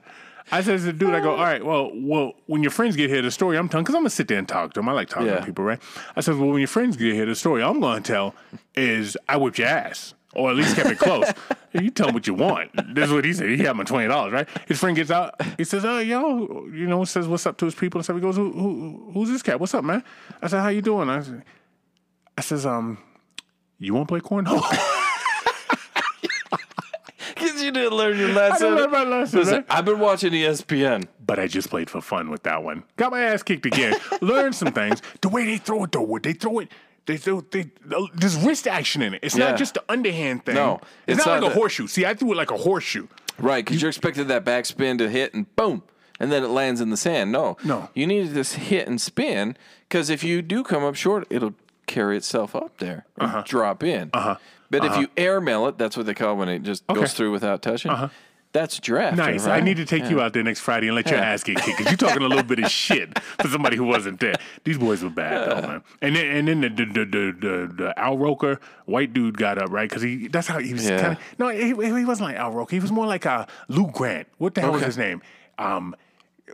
I said to the dude, I go, all right, well, well, when your friends get here, the story I'm telling, because I'm gonna sit there and talk to them. I like talking Yeah. to people, right? I said, well, when your friends get here, the story I'm gonna tell is I whipped your ass. Or at least kept it close. you tell him what you want. This is what he said. He had my twenty dollars, right? His friend gets out. He says, "Oh, yo, you know," says, "What's up?" to his people and stuff. He goes, who, who, "Who's this cat? What's up, man?" I said, "How you doing?" I said, I says, "Um, you want to play cornhole?" Because you didn't learn your I lesson. didn't learn my lesson, Listen. I've been watching ESPN. but I just played for fun with that one. Got my ass kicked again. Learned some things. The way they throw it, though, they throw it. They throw. They, there's wrist action in it. It's Yeah. not just the underhand thing. No, it's, it's not not like a the- horseshoe. See, I threw it like a horseshoe. Right, because you, are expected that backspin to hit and boom, and then it lands in the sand. No, No. you need this hit and spin because if you do come up short, it'll carry itself up there and Uh-huh. drop in. Uh-huh. But if you air mail it, that's what they call when it just Okay. goes through without touching. That's draft. Nice. I need to take you out there next Friday and let your ass get kicked because you're talking a little bit of shit for somebody who wasn't there. These boys were bad though, man. And then and then the the the the, the, Al Roker white dude got up right because he that's how he was Yeah. kind of no he, he wasn't like Al Roker he was more like uh, Lou Grant. What the hell was his name? Um.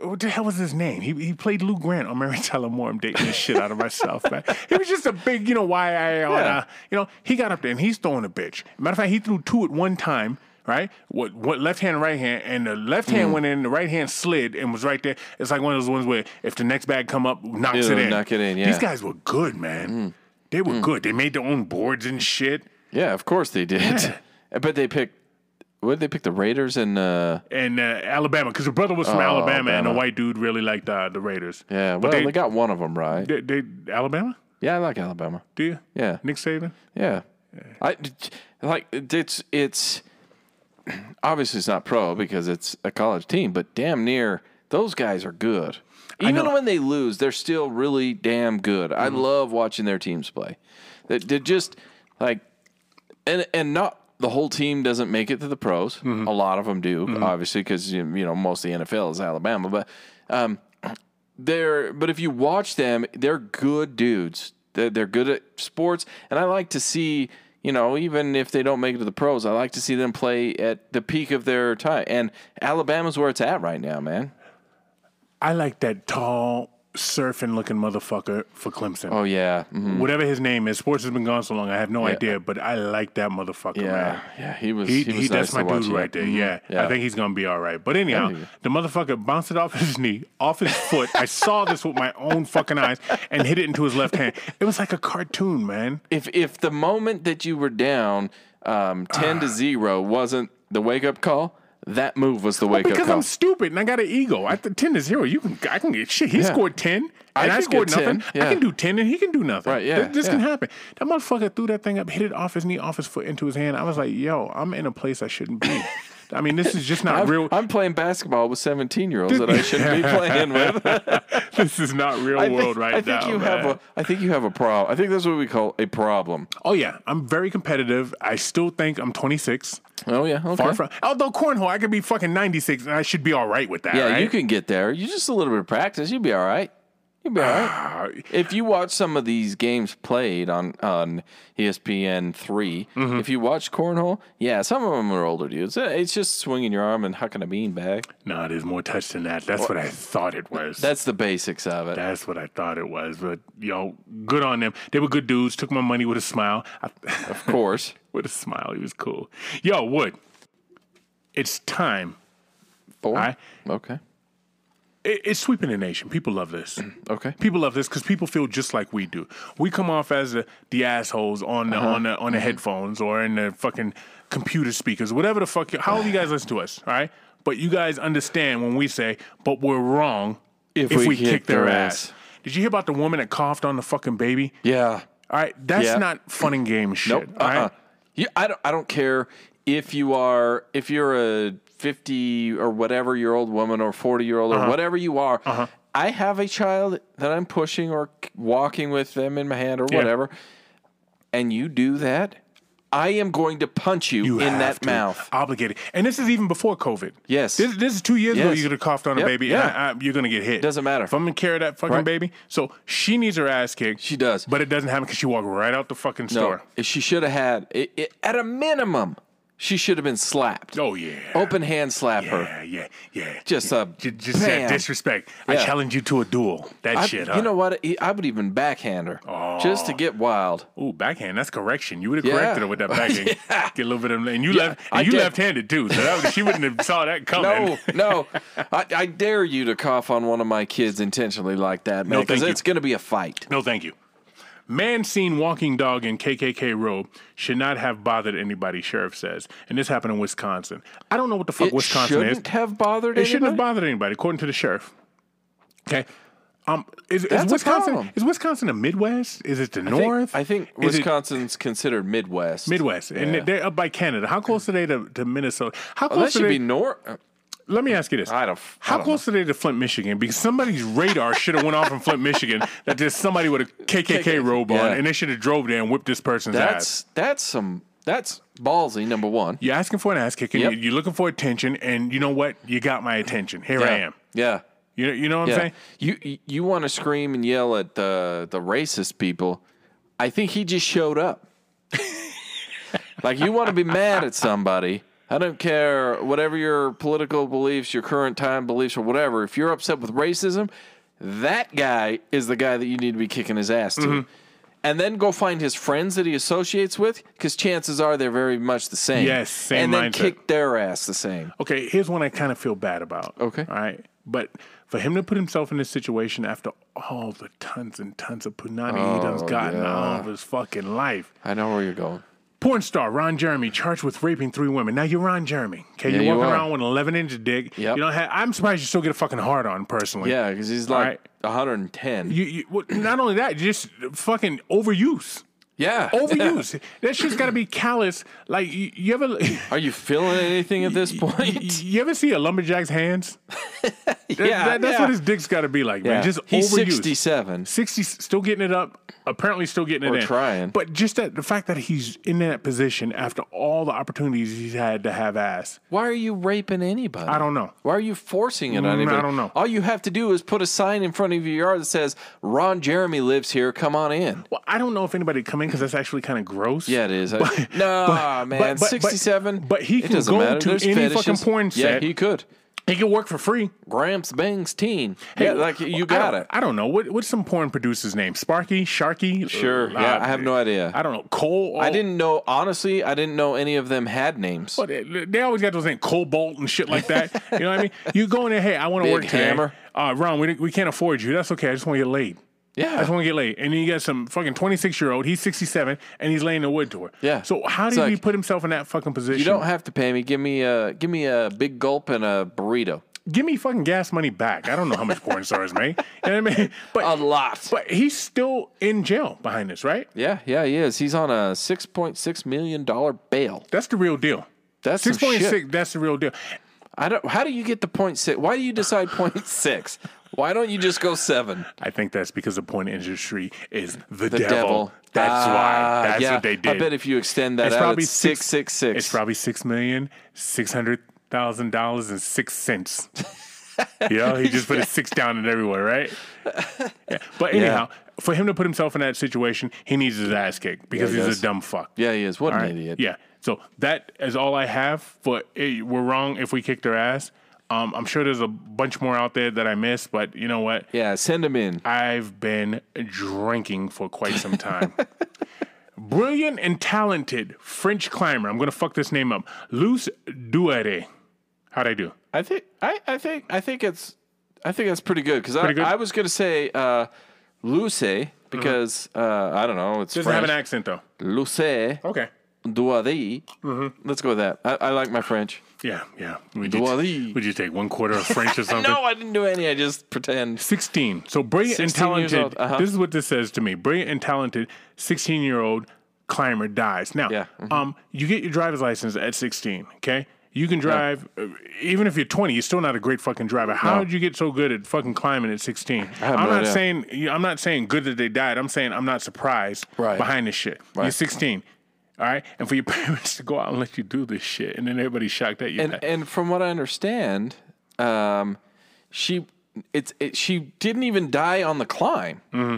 What the hell was his name? He he played Lou Grant on Mary Tyler Moore. I'm dating the shit out of myself, man. He was just a big, you know, why I, uh, Yeah. you know, he got up there and he's throwing a bitch. Matter of fact, he threw two at one time, right? What what left hand, right hand, and the left hand mm. went in, the right hand slid and was right there. It's like one of those ones where if the next bag come up, knocks It'll it in. knock it in, yeah. These guys were good, man. Mm. They were mm. good. They made their own boards and shit. Yeah, of course they did. But they picked. What did they pick? The Raiders and uh, And uh, Alabama, because the brother was from Oh, Alabama, and the white dude really liked uh, the Raiders. yeah. Well, but they, they, got one of them right. they, they Alabama. yeah, I like Alabama. Do you? Yeah. Nick Saban. Yeah. I like it's it's obviously it's not pro because it's a college team, but damn near those guys are good. Even. Mm-hmm. when they lose, they're still really damn good. I love watching their teams play. They, they're just like and and not the whole team doesn't make it to the pros. Mm-hmm. A lot of them do, obviously, because you know most of the NFL is Alabama. But um, they're but if you watch them, they're good dudes. They're, they're good at sports, and I like to see. You know, even if they don't make it to the pros, I like to see them play at the peak of their time. And Alabama's where it's at right now, man. I like that tall, surfing looking motherfucker for Clemson. Oh yeah, mhm. Whatever his name is, sports has been gone so long. I have no Yeah. idea, but I like that motherfucker, yeah, man. yeah. He was. He, He, he, was that's my dude right there. Mhm. Yeah. yeah. I think he's gonna be all right. But anyhow, Yeah. the motherfucker bounced it off his knee, off his foot. I saw this with my own fucking eyes, and hit it into his left hand. It was like a cartoon, man. if if the moment that you were down um, ten to zero wasn't the wake up call, that move was the oh, wake up Because call. I'm stupid and I got an ego. I the ten to zero, you can I can get shit. He Yeah. scored ten I and I, could scored nothing. yeah. I can do ten and he can do nothing. Right, yeah, Th- This, can happen. That motherfucker threw that thing up, hit it off his knee, off his foot, into his hand. I was like, yo, I'm in a place I shouldn't be. I mean, this is just not I'm, real. I'm playing basketball with 17 year olds that I shouldn't be playing with. this is not real I world think, right I think now. you have a. I think you have a problem. I think that's what we call a problem. Oh yeah, I'm very competitive. I still think I'm 26. Oh yeah. Okay. Far from. Although cornhole, I could be fucking 96, and I should be all right with that. yeah, right? you can get there. You just a little bit of practice. you'd be all right. You'll be all right. If you watch some of these games played on on ESPN 3 Mm-hmm. if you watch cornhole, yeah, some of them are older dudes. It's just swinging your arm and hucking a beanbag. no, it is more touch than that. That's what I thought it was. That's the basics of it. That's what I thought it was. But yo, good on them. They were good dudes. Took my money with a smile. I, Of course. with a smile, he was cool. Yo, Wood, it's time. Four. I- Okay. It, it's sweeping the nation. People love this. Okay. People love this because people feel just like we do. We come off as the, the assholes on the uh-huh. on the on the mm-hmm. headphones or in the fucking computer speakers, whatever the fuck. you- However you guys listen to us, all right? But you guys understand when we say, "But we're wrong if, If we, we kick, kick their their ass. ass. Did you hear about the woman that coughed on the fucking baby? Yeah. All right, that's Yeah. not fun and game shit. Nope. all Uh-uh. right? You, I don't. I don't care if you are if you're a fifty or whatever year old woman or forty year old or Uh-huh. whatever you are. I have a child that I'm pushing or walking with them in my hand or Yeah. whatever, and you do that. I am going to punch you, You in that mouth. Obligated. And this is even before COVID. Yes. This, this is two years ago you could have coughed on Yep, a baby yeah. and I, I, you're going to get hit. Doesn't matter. If I'm going to carry that fucking Right. baby. So she needs her ass kicked. She does. But it doesn't happen because she walked right out the fucking No, store. she should have had it, it, at a minimum. She should have been slapped. Oh, yeah. Open hand slap her. Yeah, yeah, yeah. Just a J- just that disrespect. I challenge you to a duel. That I- shit, You know what? I would even backhand her oh. just to oh. get wild. Ooh, backhand. That's correction. You would have Yeah. corrected her with that backhand. Get a little bit of, and you left, I and you left-handed too. So that was, she wouldn't have saw that coming. No, no. I, I dare you to cough on one of my kids intentionally like that, man, No, because you. it's going to be a fight. No, thank you. Man seen walking dog in KKK robe should not have bothered anybody, sheriff says. And this happened in Wisconsin. I don't know what the fuck It Wisconsin is. It shouldn't have bothered It shouldn't have anybody? bothered anybody, according to the sheriff. Okay. Um, is, is Wisconsin is Wisconsin the Midwest? Is it the I think- North? I think Is it Wisconsin's considered Midwest. Midwest, and they're up by Canada. How close are they to, to Minnesota? How that close are should they? be North. Let me ask you this: I don't- I How don't close are they to Flint, Michigan? Because somebody's radar should have went off in Flint, Michigan that there's somebody with a KKK robe on, Yeah. and they should have drove there and whipped this person's ass. That's that's some that's ballsy. Number one. You're asking for an ass kicking. Yep. you- You're looking for attention, and you know what? You got my attention. Here I Yeah. am. Yeah. You know, you know what I'm saying? You you, you want to scream and yell at the the racist people? I think he just showed up. like you want to be mad at somebody. I don't care whatever your political beliefs, your current time beliefs, or whatever. If you're upset with racism, that guy is the guy that you need to be kicking his ass to. Mm-hmm. And then go find his friends that he associates with, because chances are they're very much the same. Yes, same And then mindset. kick their ass the same. Okay, here's one I kind of feel bad about. Okay. All right. But for him to put himself in this situation after all the tons and tons of punani he done's gotten Oh, yeah. all of his fucking life. I know where you're going. Porn star Ron Jeremy charged with raping three women. Now you're Ron Jeremy. Okay, Yeah, you're you walking are. around with an 11 inch dick. Yep. You know, ha- I'm surprised you still get a fucking hard on personally. Yeah, because he's like right. 110. You, you, well, not only that, just fucking overuse. Yeah. Overuse. that shit's got to be callous. Like you, you ever, Are you feeling anything at this point? you ever see a lumberjack's hands? Yeah, that- that's yeah. what his dick's got to be like, man. Yeah. Just He's overuse. 67. 60 still getting it up apparently still getting it Or in trying. but just that the fact that he's in that position after all the opportunities he's had to have ass Why are you raping anybody? I don't know. Why are you forcing it Mm, on anybody? I don't know. All you have to do is put a sign in front of your yard that says, Ron Jeremy lives here. Come on in. well i don't know if anybody come in because that's actually kind of gross Yeah, it is. I- But- no, but- man. but- but- 67. but he can go matter. to There's any fetishes. fucking porn Yeah, set. he could. he could work for free Gramps Bangs Teen. yeah, like you got don't- it. i don't know what, what's some porn producer's name sparky sharky Sure. Uh, yeah, I have no idea. i don't know cole I didn't know, honestly, I didn't know any of them had names. But they- they always got those names, Cobalt and shit like that. you know what I mean? You go in there, hey, I want to work today. Hammer. Uh, Ron, we, we can't afford you. That's okay. I just want to get laid. Yeah. I just want to get laid. And then you got some fucking 26 year old, he's 67, and he's laying the wood to her. Yeah. So how did he put himself in that fucking position? You don't have to pay me. Give me a give me a big gulp and a burrito. Give me fucking gas money back. I don't know how much porn stars make. You know what I mean? But, A lot. but he's still in jail behind this, right? Yeah, yeah, he is. He's on a six point six million dollar bail. That's the real deal. That's 6.6, that's the real deal. I don't. How do you get the point six? Why do you decide point six? Why don't you just go seven? I think that's because the porn industry is the, The devil. devil. That's Ah, why. That's yeah. what they did. I bet if you extend that It's out, probably it's six six six. It's probably six million six hundred thousand dollars and six cents. you know, he just put a six down and everywhere, right? Yeah. But anyhow, for him to put himself in that situation, he needs his ass kicked because he he's does. a dumb fuck. yeah, he is. What an idiot. Yeah. So that is all I have. For eh, we're wrong if we kicked their ass. Um, I'm sure there's a bunch more out there that I missed, but you know what? Yeah, send them in. I've been drinking for quite some time. Brilliant and talented French climber. I'm gonna fuck this name up. Luce Duere. How'd I do? I think. I, I think. I think it's. I think that's pretty good because I, I was gonna say uh, Luce because uh, I don't know. It's Doesn't have an accent though. Luce Okay. Doiry. Mm-hmm. Let's go with that. I, I like my French. Yeah, yeah. Would you, would you take one quarter of French or something? No, I didn't do any. I just pretend. 16. So brilliant and 16 years talented. uh-huh. This is what this says to me. Brilliant and talented 16 year old climber dies. Now, Yeah, mhm. um, you get your driver's license at 16. Okay. You can drive, uh, even if you're 20, you're still not a great fucking driver. How No. did you get so good at fucking climbing at 16? I'm no not idea. saying I'm not saying good that they died. I'm saying I'm not surprised Right. behind this shit. You're 16. All right, and for your parents to go out and let you do this shit, and then everybody's shocked at you. And and from what I understand, um, she it's it, she didn't even die on the climb. Mm-hmm.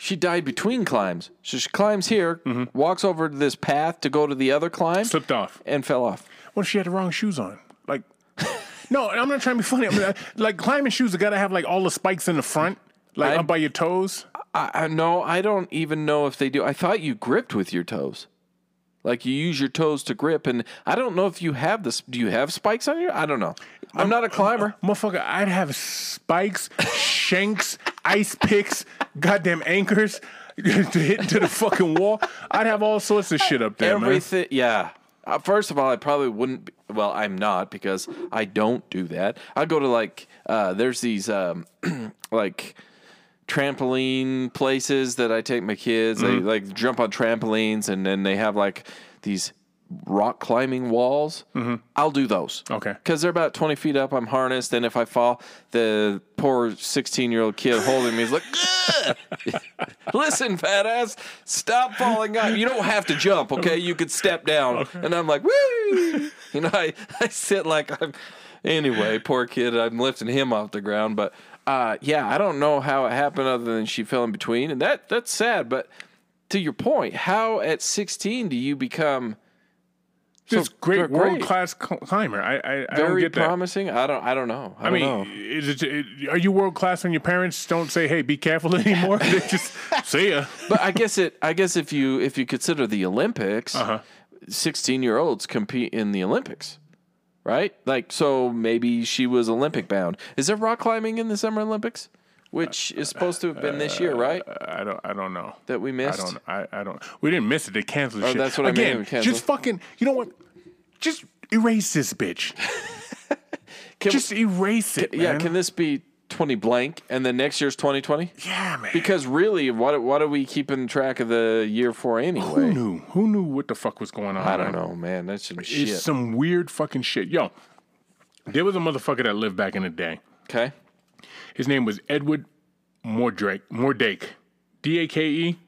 She died between climbs. So she climbs here, walks over to this path to go to the other climb, Mm-hmm. Slipped off. and fell off. What if she had the wrong shoes on? Like, no, I'm not trying to be funny. I mean, like climbing shoes, they gotta have like all the spikes in the front, like I'm- up by your toes. I, I no, I don't even know if they do. I thought you gripped with your toes. Like you use your toes to grip, and I don't know if you have this. Do you have spikes on your? I don't know. I'm not a climber. Motherfucker, I'd have spikes, shanks, ice picks, goddamn anchors to hit into the fucking wall. I'd have all sorts of shit up there, man. Everything, yeah. Uh, first of all, I probably wouldn't. Be, well, I'm not because I don't do that. I go to like uh, there's these um, like trampoline places that I take my kids. Mm-hmm. They like jump on trampolines, and then they have like these rock climbing walls. I'll do those. Mm-hmm. Okay. Because they're about 20 feet up. I'm harnessed. And if I fall, the poor 16 year old kid holding me is like, listen, fat ass, stop falling out. You don't have to jump, okay? You could step down. And I'm like, woo. You know, I, I sit like I'm. Anyway, poor kid, I'm lifting him off the ground. But uh, yeah, I don't know how it happened other than she fell in between. And that that's sad. But to your point, how at 16 do you become This so great great. world class climber. I, I, I don't very get that. promising? I don't. I don't know. I, I don't mean, know. is it, it- are you world class when your parents don't say, "Hey, be careful" anymore? they just see ya. But I guess it. I guess if you if you consider the Olympics, Uh-huh. 16 year olds compete in the Olympics, right? Like so, maybe she was Olympic bound. Is there rock climbing in the Summer Olympics, which is supposed to have been this year, right? Uh, I don't. I don't know. That we missed. I don't. I, I don't. We didn't miss it. They canceled Oh, shit. that's what I mean, Again, canceled. just fucking. You know what? Just erase this bitch. Can- just erase it. yeah. man. Can this be 20 blank and then next year's 2020? yeah, man. Because really, what what are we keeping track of the year for anyway? Who knew? Who knew what the fuck was going on? I don't know, man. That's some It's shit. some weird fucking shit. Yo, there was a motherfucker that lived back in the day. Okay. His name was Edward Mordrake. Mordake. D A K E?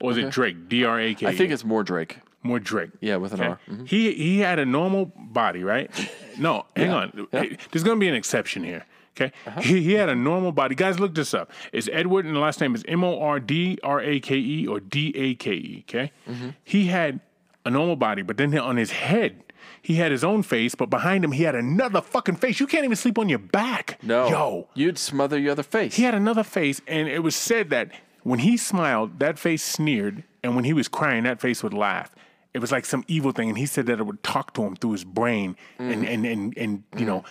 Or is it Drake? D R A K E? I think it's more Drake. Mordrake. Yeah, with an Okay. R. Mhm. He he had a normal body, right? No, hang on. yeah. Uh-huh. There's gonna be an exception here. Okay. He, he had a normal body. Guys, look this up. It's Edward, and the last name is M O R D R A K E or D A K E. Okay. Mm-hmm. He had a normal body, but then on his head. He had his own face, but behind him he had another fucking face. You can't even sleep on your back. No. Yo. You'd smother your other face. He had another face, and it was said that when he smiled, that face sneered, and when he was crying, that face would laugh. It was like some evil thing, and he said that it would talk to him through his brain, Mm. and and and and you know,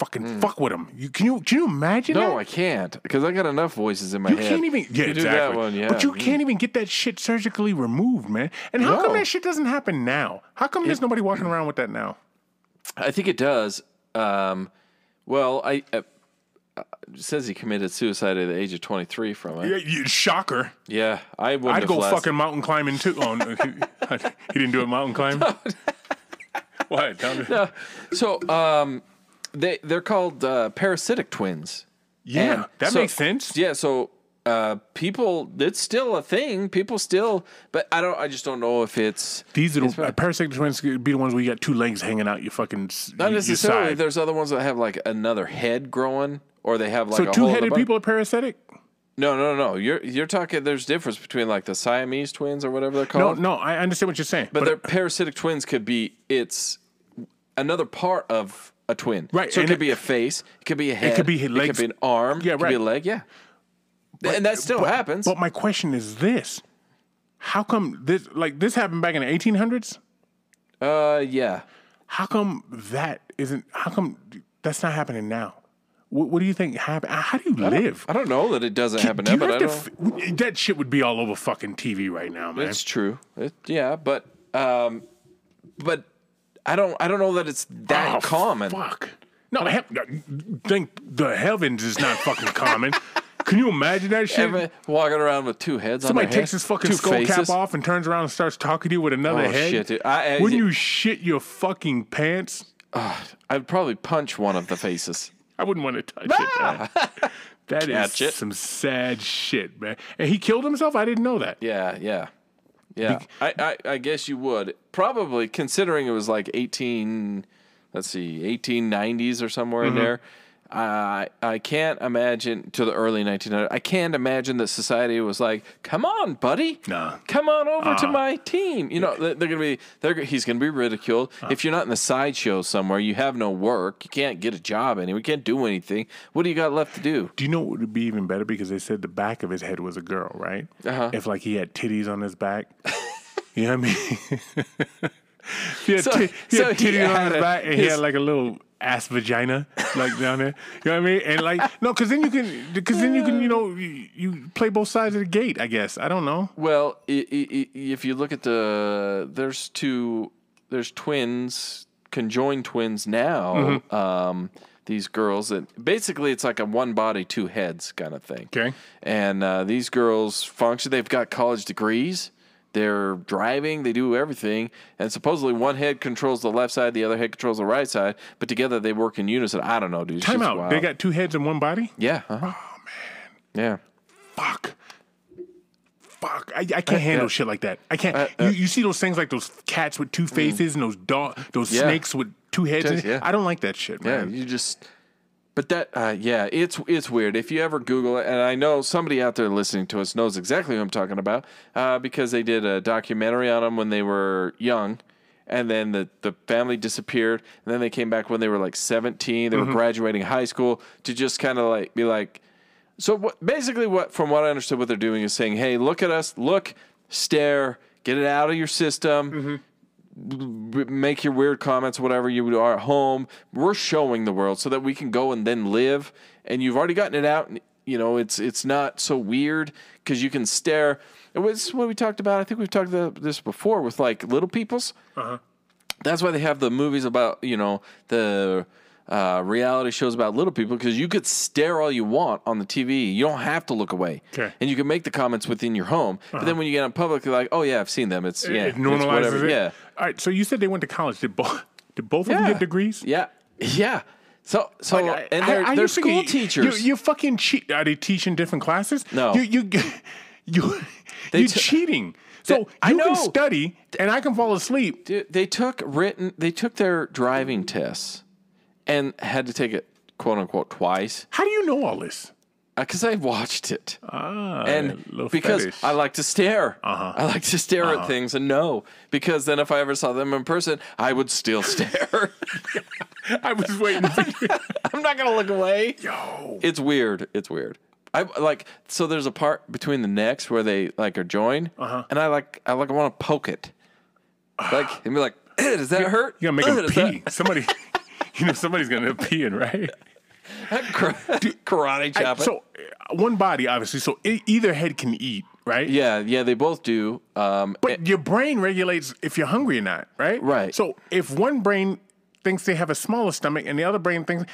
fucking fuck with them. You can you can you imagine Mm. No, that? I can't because I got enough voices in my You head. You can't even yeah exactly. that one, yeah. But you can't even get that shit surgically removed, man. And how come that shit doesn't happen now? How come there's nobody walking around with that now? I think it does. Um, well, I. Uh, uh, says he committed suicide at the age of 23 from it. Yeah, you, shocker. Yeah, I wouldn't I'd go lasted- fucking mountain climbing too. Oh, no, he, he didn't do a mountain climb. what? Tell me. So, um, they they're called uh, parasitic twins. Yeah, And that so- makes sense. Yeah, so uh, people, it's still a thing. People still, but I don't. I just don't know if it's These are bad. parasitic twins could be the ones where you got two legs hanging out You fucking not your necessarily. side. There's other ones that have like another head growing, or they have like So a hole in the two-headed people are parasitic? No, no, no. You're you're talking. There's difference between like the Siamese twins or whatever they're called. No, no, I understand what you're saying. But But, their parasitic twins could be it's another part of a twin. Right, So it and could it- be a face, it could be a head, it could be it could be an arm, Yeah, right. it could be a leg, yeah. and that still happens. but my question is this: How come this like this happened back in the 1800s? uh, yeah. How come that isn't? How come that's not happening now? What, what do you think happened? How do you live? I don't know that it doesn't happen Do now, but I don't. f- that shit would be all over fucking TV right now, man. It's true. It, yeah, but um, but I don't. I don't know that it's that Oh, common. Fuck. No, he- think the heavens is not fucking common. Can you imagine that shit? Every- walking around with two heads Somebody takes head, his fucking two skull cap off and turns around and starts talking to you with another Oh, head. shit, dude. I- I- Wouldn't you shit your fucking pants? I'd probably punch one of the faces. I wouldn't want to touch it. Ah! Man. That is it. some sad shit, man. And he killed himself. I didn't know that. Yeah, yeah, yeah. I, I, I guess you would probably considering it was like eighteen. Let's see, eighteen nineties or somewhere Mm-hmm. in there. I I can't imagine to the early 1900s. I can't imagine that society was like, "Come on, buddy, Nah. come on over to Uh-uh. my team." You know, they're gonna be, they're he's gonna be ridiculed Uh. if you're not in the sideshow somewhere. You have no work. You can't get a job anywhere. You can't do anything. What do you got left to do? Do you know what would be even better? Because they said the back of his head was a girl, right? Uh-huh. If like he had titties on his back, you know what I mean? he had, So- ti- he so had he titties on his a- back, and he had like a little ass vagina, like down there. You know what I mean? And like no, because then you can, because then you can, you know, you, you play both sides of the gate. I guess I don't know. Well, i- i- i- if you look at the there's two there's twins conjoined twins now. Mm-hmm. Um, these girls that basically it's like a one body two heads kind of thing. Okay. And uh, these girls function. They've got college degrees. They're driving. They do everything. And supposedly one head controls the left side, the other head controls the right side. But together they work in unison. I don't know, dude. It's Time just out. wild. They got two heads and one body. yeah. Uh-huh. Oh man. Yeah. fuck. Fuck. I, I can't handle uh, shit like that. I can't. uh, you, you see those things like those cats with two faces and those dog, those Yeah. snakes with two heads. in it? Yeah. I don't like that shit, Yeah, man. you just. But that, uh, yeah, it's it's weird. If you ever Google it, and I know somebody out there listening to us knows exactly who I'm talking about, uh, because they did a documentary on them when they were young, and then the the family disappeared, and then they came back when they were like 17. They Mm-hmm. were graduating high school to just kind of like be like, so what? Basically, what from what I understood, what they're doing is saying, hey, look at us, look, stare, get it out of your system Mm-hmm. Make your weird comments, whatever you are at home. We're showing the world so that we can go and then live. And you've already gotten it out. And, you know, it's it's not so weird because you can stare. It was what we talked about. I think we've talked about this before with like little peoples. That's why they have the movies about you know the. Uh, reality shows about little people because you could stare all you want on the TV. You don't have to look away, Okay. and you can make the comments within your home. But then when you get in public, you're like, "Oh yeah, I've seen them. It's yeah, it it's normalizes whatever. it. Yeah, All right. So you said they went to college. Did both? Did both of them get degrees? Yeah, yeah. So, so, Like, and they're, I- they're school you- teachers. You, you fucking cheat. Are they teaching different classes? No. You you you They you t- cheating. So They- I you can know. study and I can fall asleep. Dude, they took written. They took their driving tests, and had to take it quote unquote twice How do you know all this? Because I watched it. Ah, and because fetish. I like to stare, I like to stare at things and know. Because then, if I ever saw them in person, I would still stare. I was waiting you. I'm not gonna look away. Yo. It's weird. It's weird. I like so. There's a part between the necks where they like are joined, Uh-huh. and I like I like I want to poke it, like and be like, "Eh, does that hurt? You gotta make Eh, him does that-" pee. Somebody, you know somebody's gonna pee in, right? Karate chop it. so uh, one body, obviously. So either head can eat, right? yeah, yeah, they both do. Um, But your brain regulates if you're hungry or not, right? Right. So if one brain thinks they have a smaller stomach and the other brain thinks,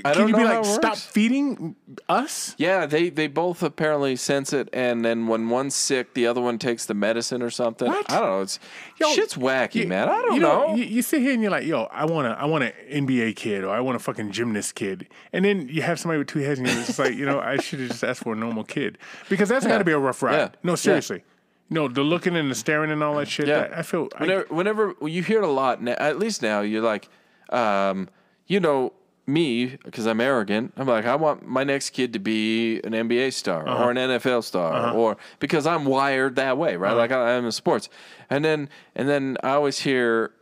can don't you be like, stop feeding us? Yeah, they they both apparently sense it, and then when one's sick, the other one takes the medicine or something. What? I don't know. It's Yo, shit's wacky, you- man. I don't you know. You, you sit here and you're like, yo, I want to, I want an NBA kid or I want a fucking gymnast kid, and then you have somebody with two heads and you're just like, you know, I should have just asked for a normal kid because that's got to be a rough ride. Yeah. No, Yeah. seriously. No, the looking and the staring and all that shit. Yeah. that- I feel. I, whenever, whenever you hear it a lot, at least now, you're like, um, you know, me because I'm arrogant. I'm like, I want my next kid to be an NBA star Uh-huh. or an NFL star, or because I'm wired that way, Uh-huh. right? Like I, I'm in sports, and then and then I always hear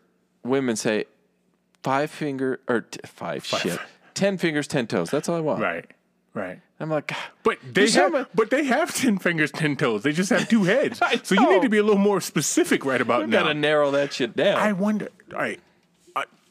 women say, five finger or t- five, shit, ten fingers, ten toes. That's all I want. right, right. I'm like, "God, But they have, but they have ten fingers, ten toes. They just have two heads. So you need to be a little more specific right about I now. gotta narrow that shit down. I wonder. All right,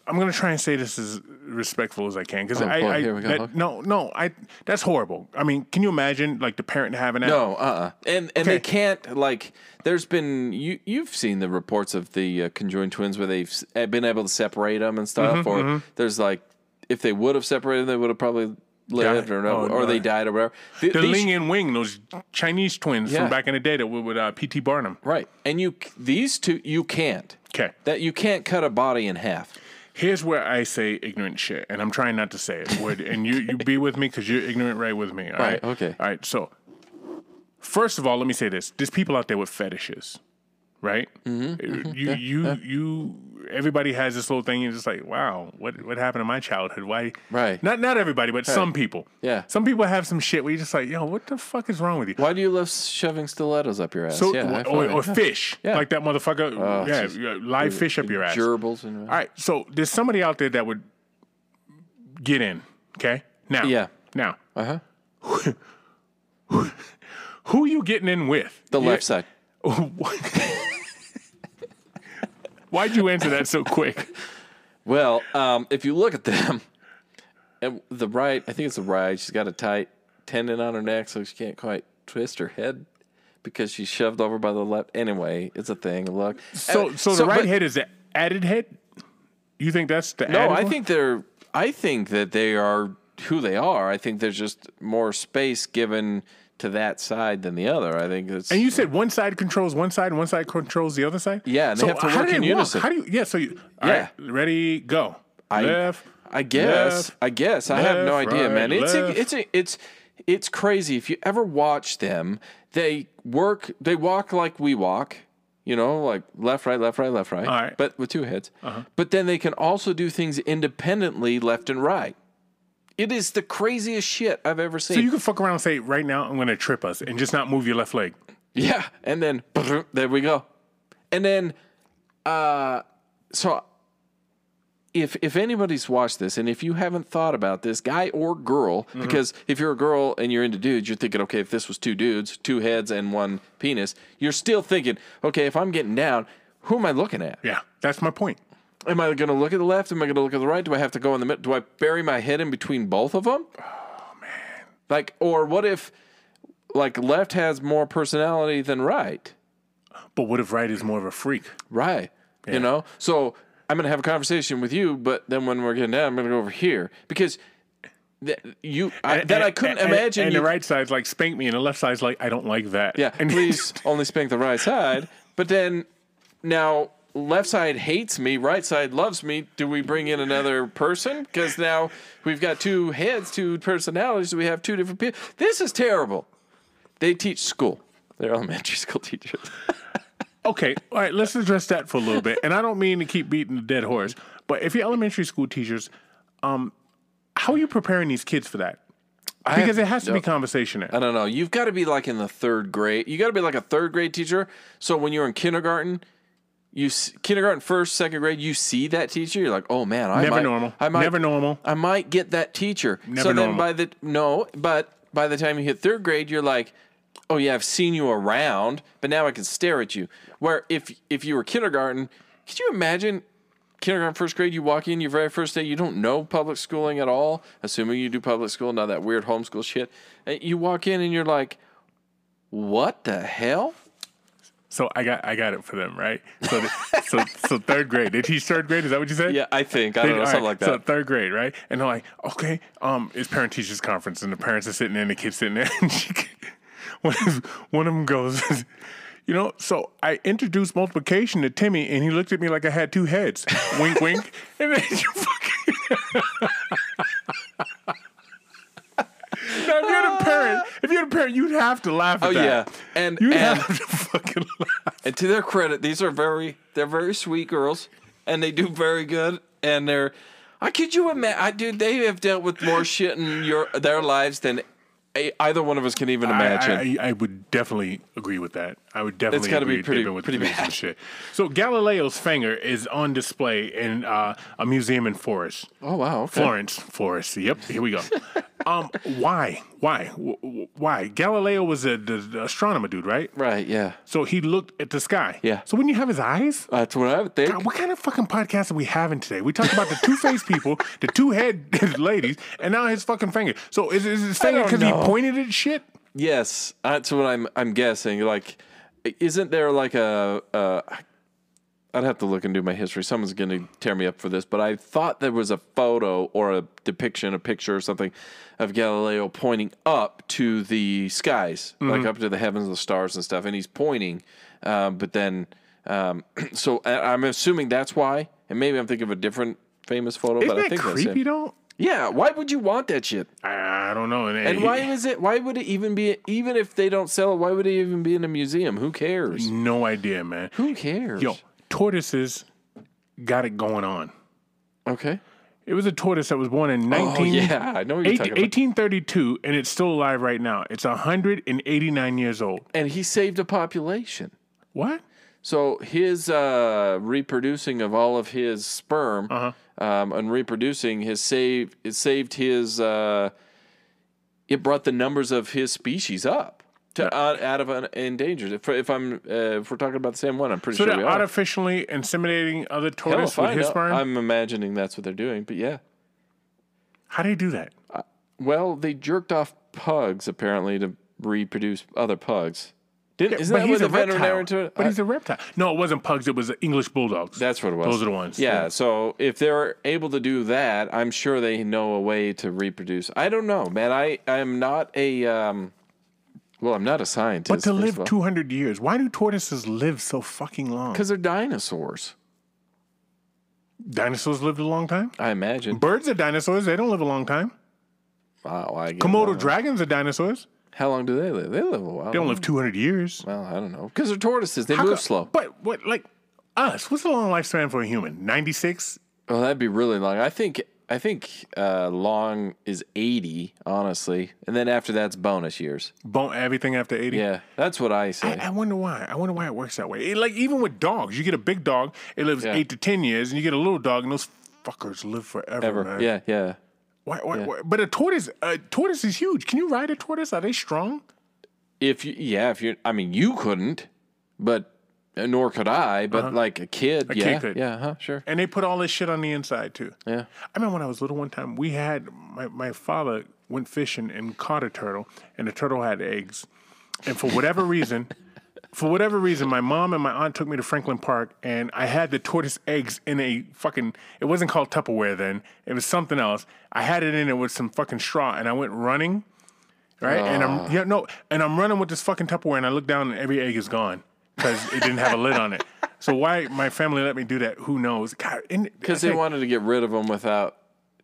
I'm gonna try and say this as respectful as I can because I, Oh, boy, I here we go. that- no, no, I that's horrible. I mean, can you imagine like the parent having that? No, uh, uh and and they can't like. There's been you you've seen the reports of the uh, conjoined twins where they've uh, been able to separate them and stuff, Mm-hmm, or there's like if they would have separated, they would have probably lived or no, Oh, or they died or whatever. Th- The Ling and Wing, those Chinese twins Yeah. from back in the day that were with uh, P.T. Barnum. right, and you these two you can't. Okay. that you can't cut a body in half. Here's where I say ignorant shit, and I'm trying not to say it. Would and you you be with me because you're ignorant right with me. all Right, right. okay. All right. So, first of all, let me say this: there's people out there with fetishes, right? Mm-hmm, you you you. Everybody has this little thing. You're just like, wow, what what happened in my childhood? Why? Right. Not not everybody, but some people. Yeah. Some people have some shit where you're just like, yo, what the fuck is wrong with you? Why do you love shoving stilettos up your ass? So, yeah, or, or fish, Yeah. like that motherfucker. yeah, jeez. live fish up your ass. gerbils and All right, so there's somebody out there that would get in. Okay, now, Yeah. now, uh huh. who are you getting in with? The left side. Why'd you answer that so quick? Well, um, if you look at them, the right, I think it's the right. She's got a tight tendon on her neck, so she can't quite twist her head because she's shoved over by the left. Anyway, it's a thing. Look. So, Uh, so the right but- head is the added head. You think that's the No, added I one? think they're. I think that they are who they are. I think there's just more space given to that side than the other. I think it's. And you said one side controls one side and one side controls the other side. Yeah, and they have to work in unison. How do you? Yeah. So you. all Yeah. right, ready, go. I- left. I guess. left, I guess. I have no idea, right, man. It's a, it's a, it's it's crazy. If you ever watch them, they work. They walk like we walk. You know, like left, right, left, right, left, right. All right. But with two heads. Uh-huh. But then they can also do things independently, left and right. It is the craziest shit I've ever seen. So you can fuck around and say, right now, I'm going to trip us and just not move your left leg. Yeah, and then there we go. And then uh so if if anybody's watched this and if you haven't thought about this guy or girl Mm-hmm. because if you're a girl and you're into dudes you're thinking okay if this was two dudes two heads and one penis you're still thinking okay if i'm getting down who am i looking at Yeah, that's my point. Am i going to look at the left am i going to look at the right do i have to go in the middle do i bury my head in between both of them oh man like or what if like left has more personality than right But what if right is more of a freak? Right. You know? So I'm going to have a conversation with you, but then when we're getting down, I'm going to go over here because th- you, I, that I couldn't and- imagine And you. the right side's like spank me, and the left side's like I don't like that. yeah, and please only spank the right side. But then now left side hates me, right side loves me. Do we bring in another person? Because now we've got two heads, two personalities. We have two different people. This is terrible. They teach school. They're elementary school teachers. Okay, all right, let's address that for a little bit. And I don't mean to keep beating the dead horse, but if you're elementary school teachers, um, how are you preparing these kids for that? Because have there has to be no- conversation there. I don't know. You've got to be like in the third grade. You got to be like a third grade teacher. So when you're in kindergarten, you kindergarten first, second grade, you see that teacher. You're like, oh man, I Never might, normal. I might, Never normal. I might get that teacher. Never so then by the no, but by the time you hit third grade, you're like, oh yeah, I've seen you around, but now I can stare at you. Where if if you were kindergarten, could you imagine kindergarten, first grade, you walk in your very first day, you don't know public schooling at all, assuming you do public school, not that weird homeschool shit. You walk in and you're like, what the hell? So I got I got it for them, right? So the, so so third grade. They teach third grade. Is that what you said? Yeah, I think. I They- don't know, something right, like that. So third grade, right? And they're like, okay, um, it's parent teachers conference, and the parents are sitting there, and the kids sitting there. And she, one of one of them goes, you know, so I introduced multiplication to Timmy, and he looked at me like I had two heads. wink, wink. And then you fucking. now, parent, if you're the parent, you'd have to laugh at Oh, that. yeah. And- you'd have to fucking laugh. And to their credit, these are very they're very sweet girls, and they do very good. And they're, I kid you, imagine, I dude, they have dealt with more shit in your their lives than a, either one of us can even imagine. I, I, I would definitely agree with that. I would definitely gotta be pretty- They've with pretty the bad. shit. So Galileo's finger is on display in uh, a museum in Forest, oh wow, okay. Florence, Forest. Yep, here we go. um, why? Why? Why? Galileo was a, the, the astronomer dude, right? Right, yeah, So he looked at the sky. Yeah. So when you have his eyes. that's what I would think. God, what kind of fucking podcast are we having today? We talked about the two faced people, the two head ladies, and now his fucking finger. So is, is his finger because he pointed at shit? Yes, that's what I'm. I'm guessing. Like, isn't there like a? Uh, I'd have to look and do my history. Someone's going to tear me up for this, but I thought there was a photo or a depiction, a picture or something of Galileo pointing up to the skies, like up to the heavens, the stars and stuff, and he's pointing. Um, but then, um, so I'm assuming that's why, and maybe I'm thinking of a different famous photo. Isn't but I that think that's creepy it. though? Yeah, why would you want that shit? I, I don't know. And eh, why is it? Why would it even be? Even if they don't sell it, why would it even be in a museum? Who cares? No idea, man. Who cares? Yo, tortoises got it going on. Okay. It was a tortoise that was born in Oh 19, yeah, I know what you're eight- talking about. 1832, and it's still alive right now. It's 189 years old. And he saved a population. What? So his uh, reproducing of all of his sperm Uh-huh. um, and reproducing his saved it saved his uh, it brought the numbers of his species up to uh, out of an endangered. If, if I'm uh, if we're talking about the same one, I'm pretty So sure they're we are. artificially inseminating other Hell, tortoise if with I his know. sperm? I'm imagining that's what they're doing, but yeah. How do you do that? Well, they jerked off pugs apparently to reproduce other pugs. Didn't, isn't but that he's a veterinarian to it? But he's a reptile. No, it wasn't pugs. It was English bulldogs. That's what it was. Those are the ones. Yeah, So if they're able to do that, I'm sure they know a way to reproduce. I don't know, man. I I'm not a um, well, I'm not a scientist. But to live 200 years, why do tortoises live so fucking long? because they're dinosaurs. Dinosaurs lived a long time. I imagine. Birds are dinosaurs. They don't live a long time. Wow, I get Komodo dragons are dinosaurs. How long do they live? They live a while. They don't live 200 years. Well, I don't know. Because they're tortoises. They How move co- slow. But what, like us? What's the long lifespan for a human? 96. Well, that'd be really long. I think I think uh, long is 80, honestly, and then after that's bonus years. Bone everything after 80. Yeah, that's what I say. I, I wonder why. I wonder why it works that way. It- like even with dogs, you get a big dog, it lives Yeah. eight to ten years, and you get a little dog, and those fuckers live forever. Ever? man. Yeah, yeah. Why, why, why- But a tortoise, a tortoise is huge. Can you ride a tortoise? Are they strong? If you, yeah, if you, I mean, you couldn't, but uh, nor could I. But like a kid, yeah, Uh-huh. kid could. yeah, huh, sure, And they put all this shit on the inside too. yeah. I remember when I was little one time, we had my, my father went fishing and caught a turtle, and the turtle had eggs. And for whatever reason, for whatever reason, my mom and my aunt took me to Franklin Park, and I had the tortoise eggs in a fucking. It wasn't called Tupperware then; it was something else. I had it in it with some fucking straw, and I went running. Right, and I'm yeah no, and I'm running with this fucking Tupperware, and I look down, and every egg is gone because it didn't have a lid on it. So why my family let me do that? Who knows? Because they wanted to get rid of them without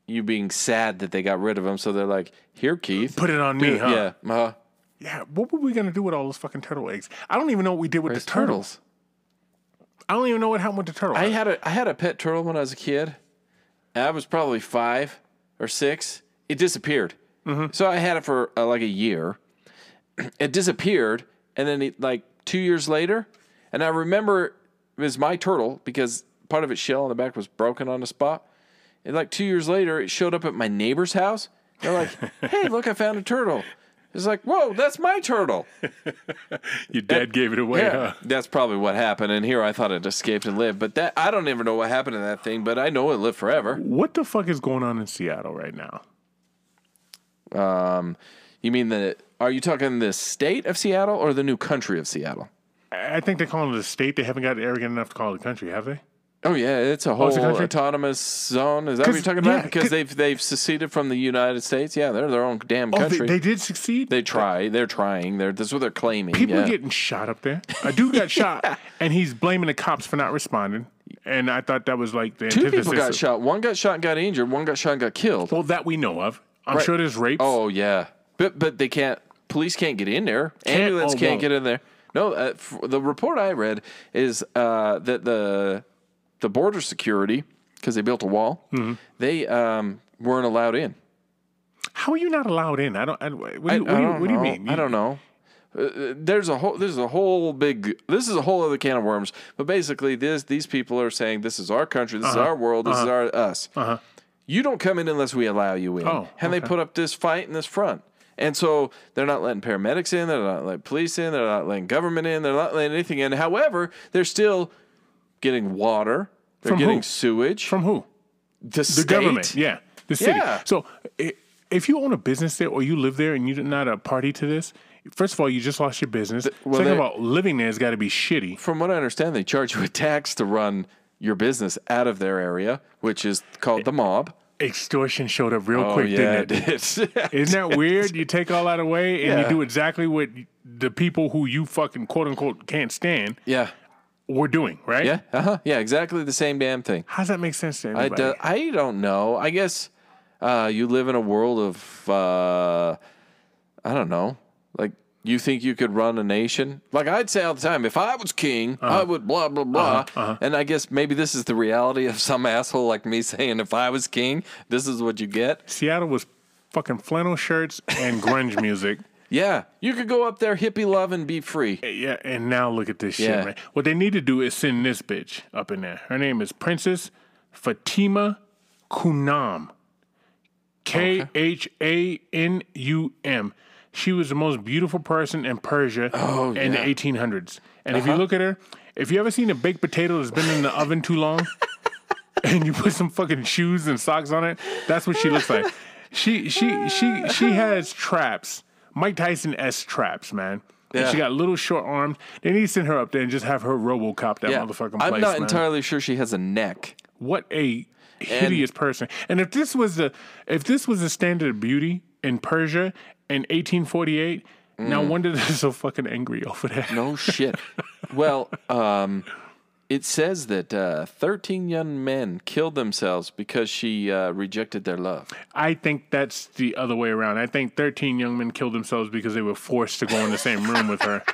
you being sad that they got rid of them. So they're like, "Here, Keith, put it on me, huh? yeah, uh, Yeah, what were we gonna do with all those fucking turtle eggs? I don't even know what we did with Raise the turtles. I don't even know what happened with the turtle. I had a I had a pet turtle when I was a kid. I was probably five or six. It disappeared. Mm-hmm. So I had it for uh, like a year. It disappeared, and then it, like two years later, and I remember it was my turtle because part of its shell on the back was broken on the spot. And like two years later, it showed up at my neighbor's house. They're like, "Hey, look, I found a turtle." It's like, whoa, that's my turtle. Your dad gave it away, Yeah, huh? that's probably what happened. And here I thought it escaped and lived, but that I don't even know what happened to that thing. But I know it lived forever. What the fuck is going on in Seattle right now? Um, You mean the? Are you talking the state of Seattle or the new country of Seattle? I think they're calling it a state. They haven't got arrogant enough to call it a country, have they? Oh yeah, it's a whole it's a autonomous zone. Is that what you're talking yeah, about? Because 'cause- they've they've seceded from the United States. Yeah, they're their own damn Oh, country. they, they did succeed. They try. They're trying. They're that's what they're claiming. People yeah. are getting shot up there. A dude got shot, and he's blaming the cops for not responding. And I thought that was like the Two antithesis people got of- shot. One got shot and got injured. One got shot and got killed. Well, that we know of. I'm Right. sure there's rapes. Oh yeah, but but they can't. Police can't get in there. Can't Ambulance or can't won't? get in there. No, uh, f- the report I read is uh, that the the border security because they built a wall, Mm-hmm. they um, weren't allowed in. How are you not allowed in? I don't. I, what do you, I- what I do you, don't what do you mean? I don't know. Uh, Uh, there's a whole there's a whole big this is a whole other can of worms. But basically, this these people are saying this is our country, this Uh-huh. is our world, this is our us. You don't come in unless we allow you in. Oh, and they put up this fight in this front. And so they're not letting paramedics in, they're not letting police in, they're not letting government in, they're not letting anything in. However, they're still getting water, they're From getting who? sewage. From who? the, The state. government. Yeah, the city. Yeah. So if you own a business there or you live there and you're not a party to this, first of all, you just lost your business. well, Second of all, living there has got to be shitty. From what I understand, they charge you a tax to run your business out of their area, which is called the mob. Extortion showed up real Oh, quick, yeah, didn't it? it did. Isn't that weird? You take all that away and Yeah. you do exactly what the people who you fucking quote unquote can't stand yeah. Were doing, right? Yeah. Uh huh. Yeah. Exactly the same damn thing. How does that make sense to I, anybody? do, I don't know. I guess uh, you live in a world of, uh, I don't know. Like, you think you could run a nation? Like, I'd say all the time, if I was king, I would blah, blah, blah. Uh huh. And I guess maybe this is the reality of some asshole like me saying, if I was king, this is what you get. Seattle was fucking flannel shirts and grunge music. Yeah. You could go up there, hippie love, and be free. Yeah, and now look at this Yeah. shit, man. What they need to do is send this bitch up in there. Her name is Princess Fatima Khanum. K H A N U M. She was the most beautiful person in Persia oh, in the 1800s. And if you uh-huh. look at her, if you ever seen a baked potato that's been in the oven too long, and you put some fucking shoes and socks on it, that's what she looks like. She she she she has traps, Mike Tyson s traps, man. And Yeah. she got little short arms. They need to send her up there and just have her RoboCop that Yeah. motherfucking place. I'm not man. entirely sure she has a neck. What a hideous person! And if this was the if this was the standard of beauty in Persia in 1848, no wonder they're so fucking angry over that. Mm. No shit. well, um, it says that uh, 13 young men killed themselves because she uh, rejected their love. I think that's the other way around. I think 13 young men killed themselves because they were forced to go in the same room with her.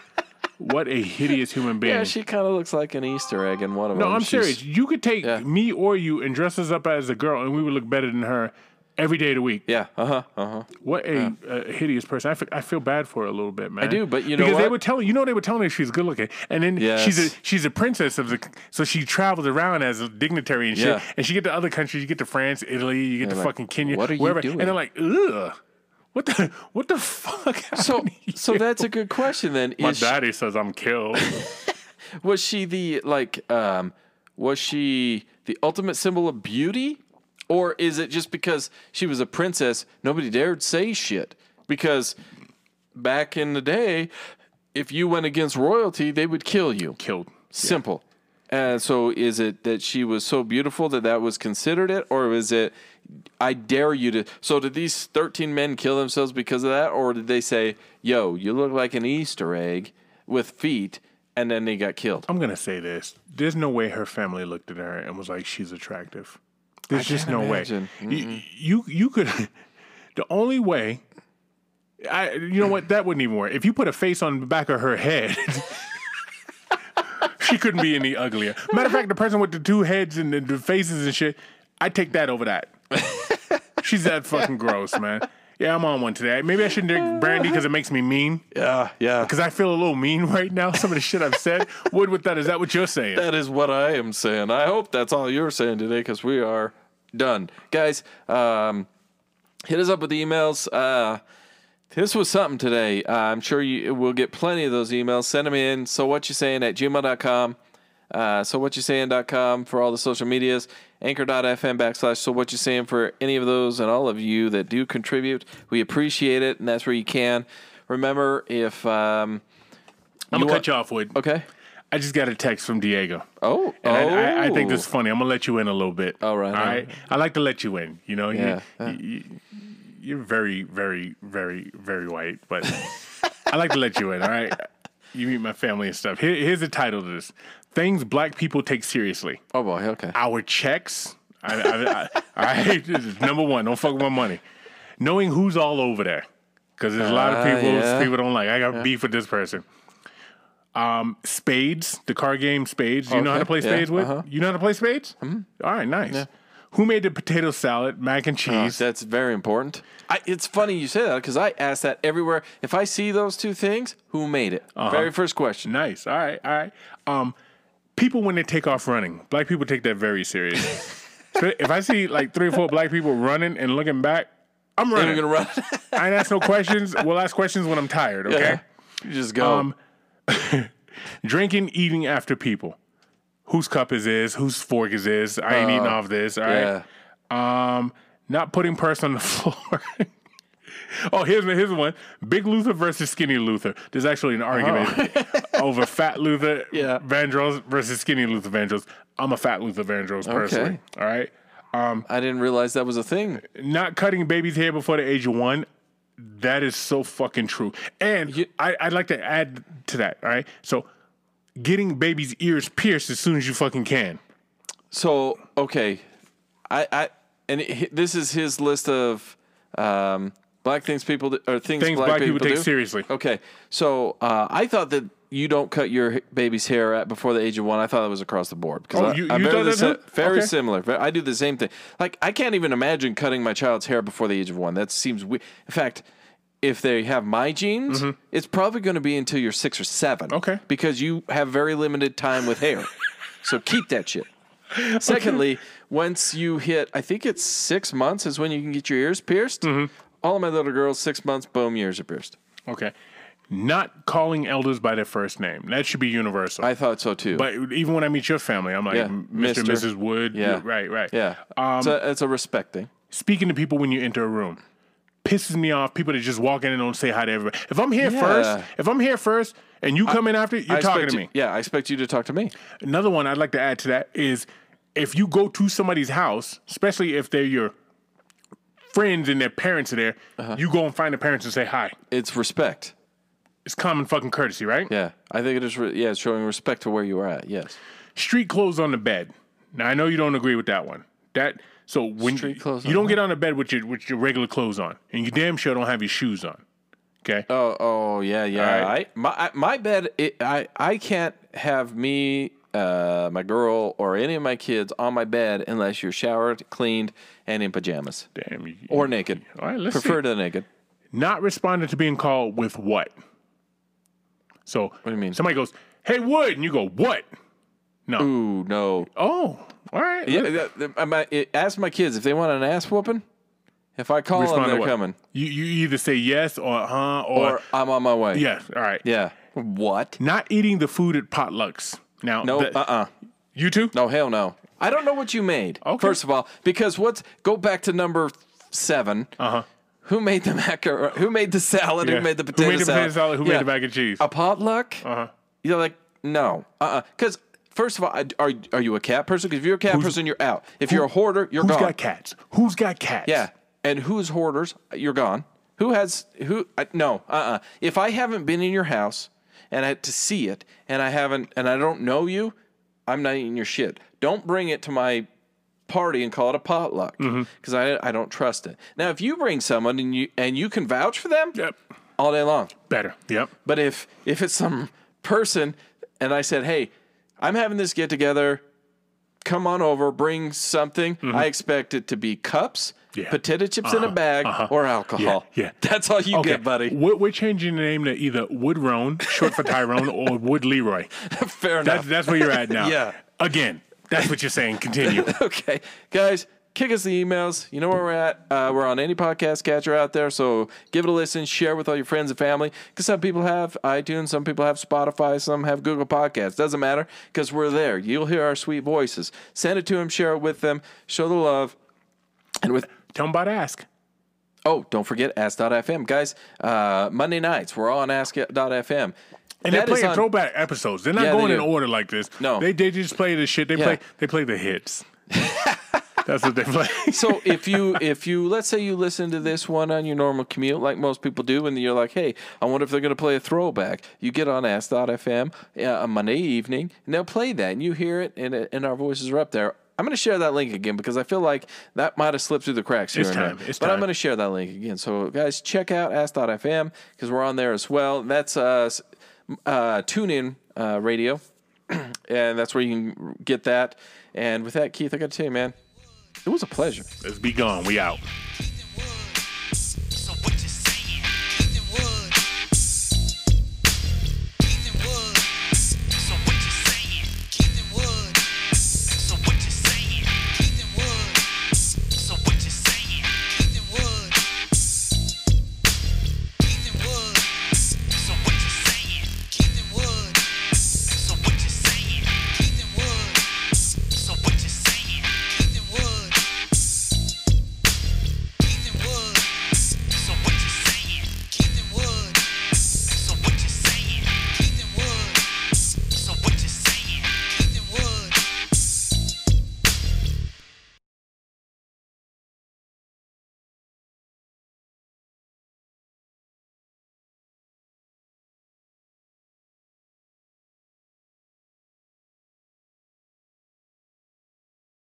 What a hideous human being. Yeah, she kind of looks like an Easter egg in one of no, them. No, I'm She's- serious. You could take Yeah. me or you and dress us up as a girl, and we would look better than her every day of the week. Yeah, uh huh, uh huh. What a, uh hideous person! I I feel bad for her a little bit, man. I do, but you know because they what? were telling you know they were telling her she's good looking, and then Yes. she's a she's a princess of the so she travels around as a dignitary and shit. Yeah. And she get to other countries, you get to France, Italy, you get to like, fucking Kenya, "What are you doing?" and they're like, ugh, what the what the fuck? So, happened so that's a good question then. my Is she- daddy says I'm killed. was she the like um was she the ultimate symbol of beauty or is it just because she was a princess nobody dared say shit? Because back in the day if you went against royalty they would kill you. Killed. simple. And so is it that she was so beautiful that that was considered it? Or is it I dare you to so did these 13 men kill themselves because of that? Or did they say yo you look like an easter egg with feet and then they got killed? I'm gonna say this. There's no way her family looked at her and was like, "She's attractive." There's just no imagine. way. You, you you could. the only way. I you know what that wouldn't even work. If you put a face on the back of her head. She couldn't be any uglier. Matter of fact, the person with the two heads and the, the faces and shit, I take that over that. She's that fucking gross, man. Yeah, I'm on one today. Maybe I shouldn't drink brandy because it makes me mean. Yeah, yeah. Because I feel a little mean right now. Some of the shit I've said. Wood with that. Is that what you're saying? That is what I am saying. I hope that's all you're saying today because we are done. Guys, um, hit us up with emails. Uh, This was something today. Uh, I'm sure you will get plenty of those emails. Send them in. So what you saying at gmail.com. Uh, so what you saying.com for all the social medias. Anchor.fm backslash so what you saying for any of those and all of you that do contribute. We appreciate it, and that's where you can. Remember, if um, I'm gonna want- cut you off, Wood. okay. I just got a text from Diego. Oh, And oh. I, I, I think this is funny. I'm gonna let you in a little bit. All right, All all right. I like to let you in. You know. You- Yeah, yeah. You, you're very, very, very, very white, but I like to let you in. All right. You meet my family and stuff. Here, here's the title to this: Things Black People Take Seriously. Oh boy. Okay. Our checks. I, I, I, I this number one. Don't fuck with my money. Knowing who's all over there, because there's a lot of Ah, people yeah. people don't like. I got beef with this person. Um, spades, the card game Spades. You know how to Okay, play yeah, Spades with? uh-huh. You know how to play Spades? Mm-hmm. right, nice. Who made the potato salad, mac and cheese? That's very important. I, it's funny you say that because I ask that everywhere. If I see those two things, who made it? Uh-huh. Very first question. nice. All right, all right. Um, people when they take off running, black people take that very serious. so if I see like three or four black people running and looking back, I'm running. you're gonna run. I ain't ask no questions. We'll ask questions when I'm tired. Okay. you just go. Um, Drinking, eating after people. Whose cup is this? Whose fork is this? I ain't eating off this. All right. yeah. Um, not putting purse on the floor. oh, here's here's one: Big Luther versus Skinny Luther. There's actually an argument over Fat Luther Yeah. Vandross versus Skinny Luther Vandross. I'm a Fat Luther Vandross personally. All right. Um, I didn't realize that was a thing. Not cutting baby's hair before the age of one. That is so fucking true. And You- I, I'd like to add to that. All right. So, getting baby's ears pierced as soon as you fucking can. So okay, I, I and it, this is his list of um, black things people do, or things, Things black, black people take do? seriously. Okay, so uh, I thought that you don't cut your baby's hair at before the age of one. I thought that was across the board because Oh, I, you- I'm very, the that si- too? very Okay. similar. I do the same thing. Like I can't even imagine cutting my child's hair before the age of one. That seems weird. In fact. If they have my genes, it's probably going to be until you're six or seven. Mm-hmm. Okay. Because you have very limited time with hair. so keep that shit. Secondly, once you hit, I think it's six months is when you can get your ears pierced. Mm-hmm. All of my little girls, six months, boom, ears are pierced. Okay. Not calling elders by their first name. That should be universal. I thought so too. but even when I meet your family, I'm like, Yeah, Mr. and Mr.. Mrs. Wood. Yeah. Right, right. yeah, Um, it's, a, it's a respect thing. Speaking to people when you enter a room pisses me off. People that just walk in and don't say hi to everybody. If I'm here Yeah. first, if I'm here first and you come in after, you're I talking to you- me. Yeah, I expect you to talk to me. Another one I'd like to add to that is if you go to somebody's house, especially if they're your friends and their parents are there, Uh-huh. you go and find the parents and say hi. It's respect. It's common fucking courtesy, right? Yeah, I think it is. Re- yeah, it's showing respect to where you are at. Yes. Street clothes on the bed. Now I know you don't agree with that one. That so when Street clothes you on don't the get on the bed with your with your regular clothes on, and you damn sure don't have your shoes on. Okay. Oh, oh, yeah, yeah. All right. I my I, my bed. It, I I can't have me, uh, my girl, or any of my kids on my bed unless you're showered, cleaned, and in pajamas damn. You, or naked. All right, let's Prefer see. to naked. Not responding to being called with what? So what do you mean? Somebody goes, "Hey, Wood," and you go, "What?" No. Ooh, no. Oh, all right. Yeah, I it- ask my kids if they want an ass whooping. If I call them, Respond to they're what? coming, You you either say yes or huh or, or I'm on my way. yes. All right. Yeah. What? Not eating the food at potlucks. Now, No. Uh. uh you too. No. Hell no. I don't know what you made. Okay. First of all, because what's go back to number seven. Uh huh. Who made the macaroni? Who made the salad? Who made the potato Who made the salad? potato salad? Who Yeah. made the mac and cheese? A potluck? Uh huh. You're like, no. Uh uh Because, first of all, are, are you a cat person? Because if you're a cat person, you're out. If you're a hoarder, you're gone. Who's got cats? Who's got cats? Yeah. And who's hoarders? You're gone. Who has, who, I, no, uh uh If I haven't been in your house and I had to see it and I haven't, and I don't know you, I'm not eating your shit. Don't bring it to my party and call it a potluck Mm-hmm. because I, I don't trust it. Now, if you bring someone and you, and you can vouch for them Yep. all day long, Better. Yep. but if if it's some person and I said, "Hey, I'm having this get together. Come on over, bring something." I expect it to be cups, Mm-hmm. Yeah. potato chips in a bag, or alcohol. Yeah, yeah. That's all you Okay, get, buddy. We're, changing the name to either Wood Roan, short for Tyrone, or Wood Leroy. Fair That's enough. that's where you're at now. Yeah. Again, that's what you're saying. Continue. okay, guys, kick us the emails. You know where we're at. Uh, we're on any podcast catcher out there, so give it a listen. Share with all your friends and family. Because some people have iTunes, some people have Spotify, some have Google Podcasts. Doesn't matter because we're there. You'll hear our sweet voices. Send it to them. Share it with them. Show the love. And with Tell them about Ask. Oh, don't forget Ask.fm. Guys, uh, Monday nights, we're on Ask.fm. And That they're playing on- throwback episodes. They're not Yeah, they going in order like this. No. They they just play the shit. They Yeah. play they play the hits. That's what they play. so if you if you let's say you listen to this one on your normal commute like most people do and you're like hey i wonder if they're going to play a throwback you get on ask.fm uh, on monday evening and they'll play that and you hear it and, it- and our voices are up there i'm going to share that link again because i feel like that might have slipped through the cracks here It's and time. there It's but i'm going to share that link again. So guys check out ask.fm because we're on there as well. That's uh, uh, tune in uh, radio. And that's where you can get that. And with that keith i got to tell you man it was a pleasure. Let's be gone. We out.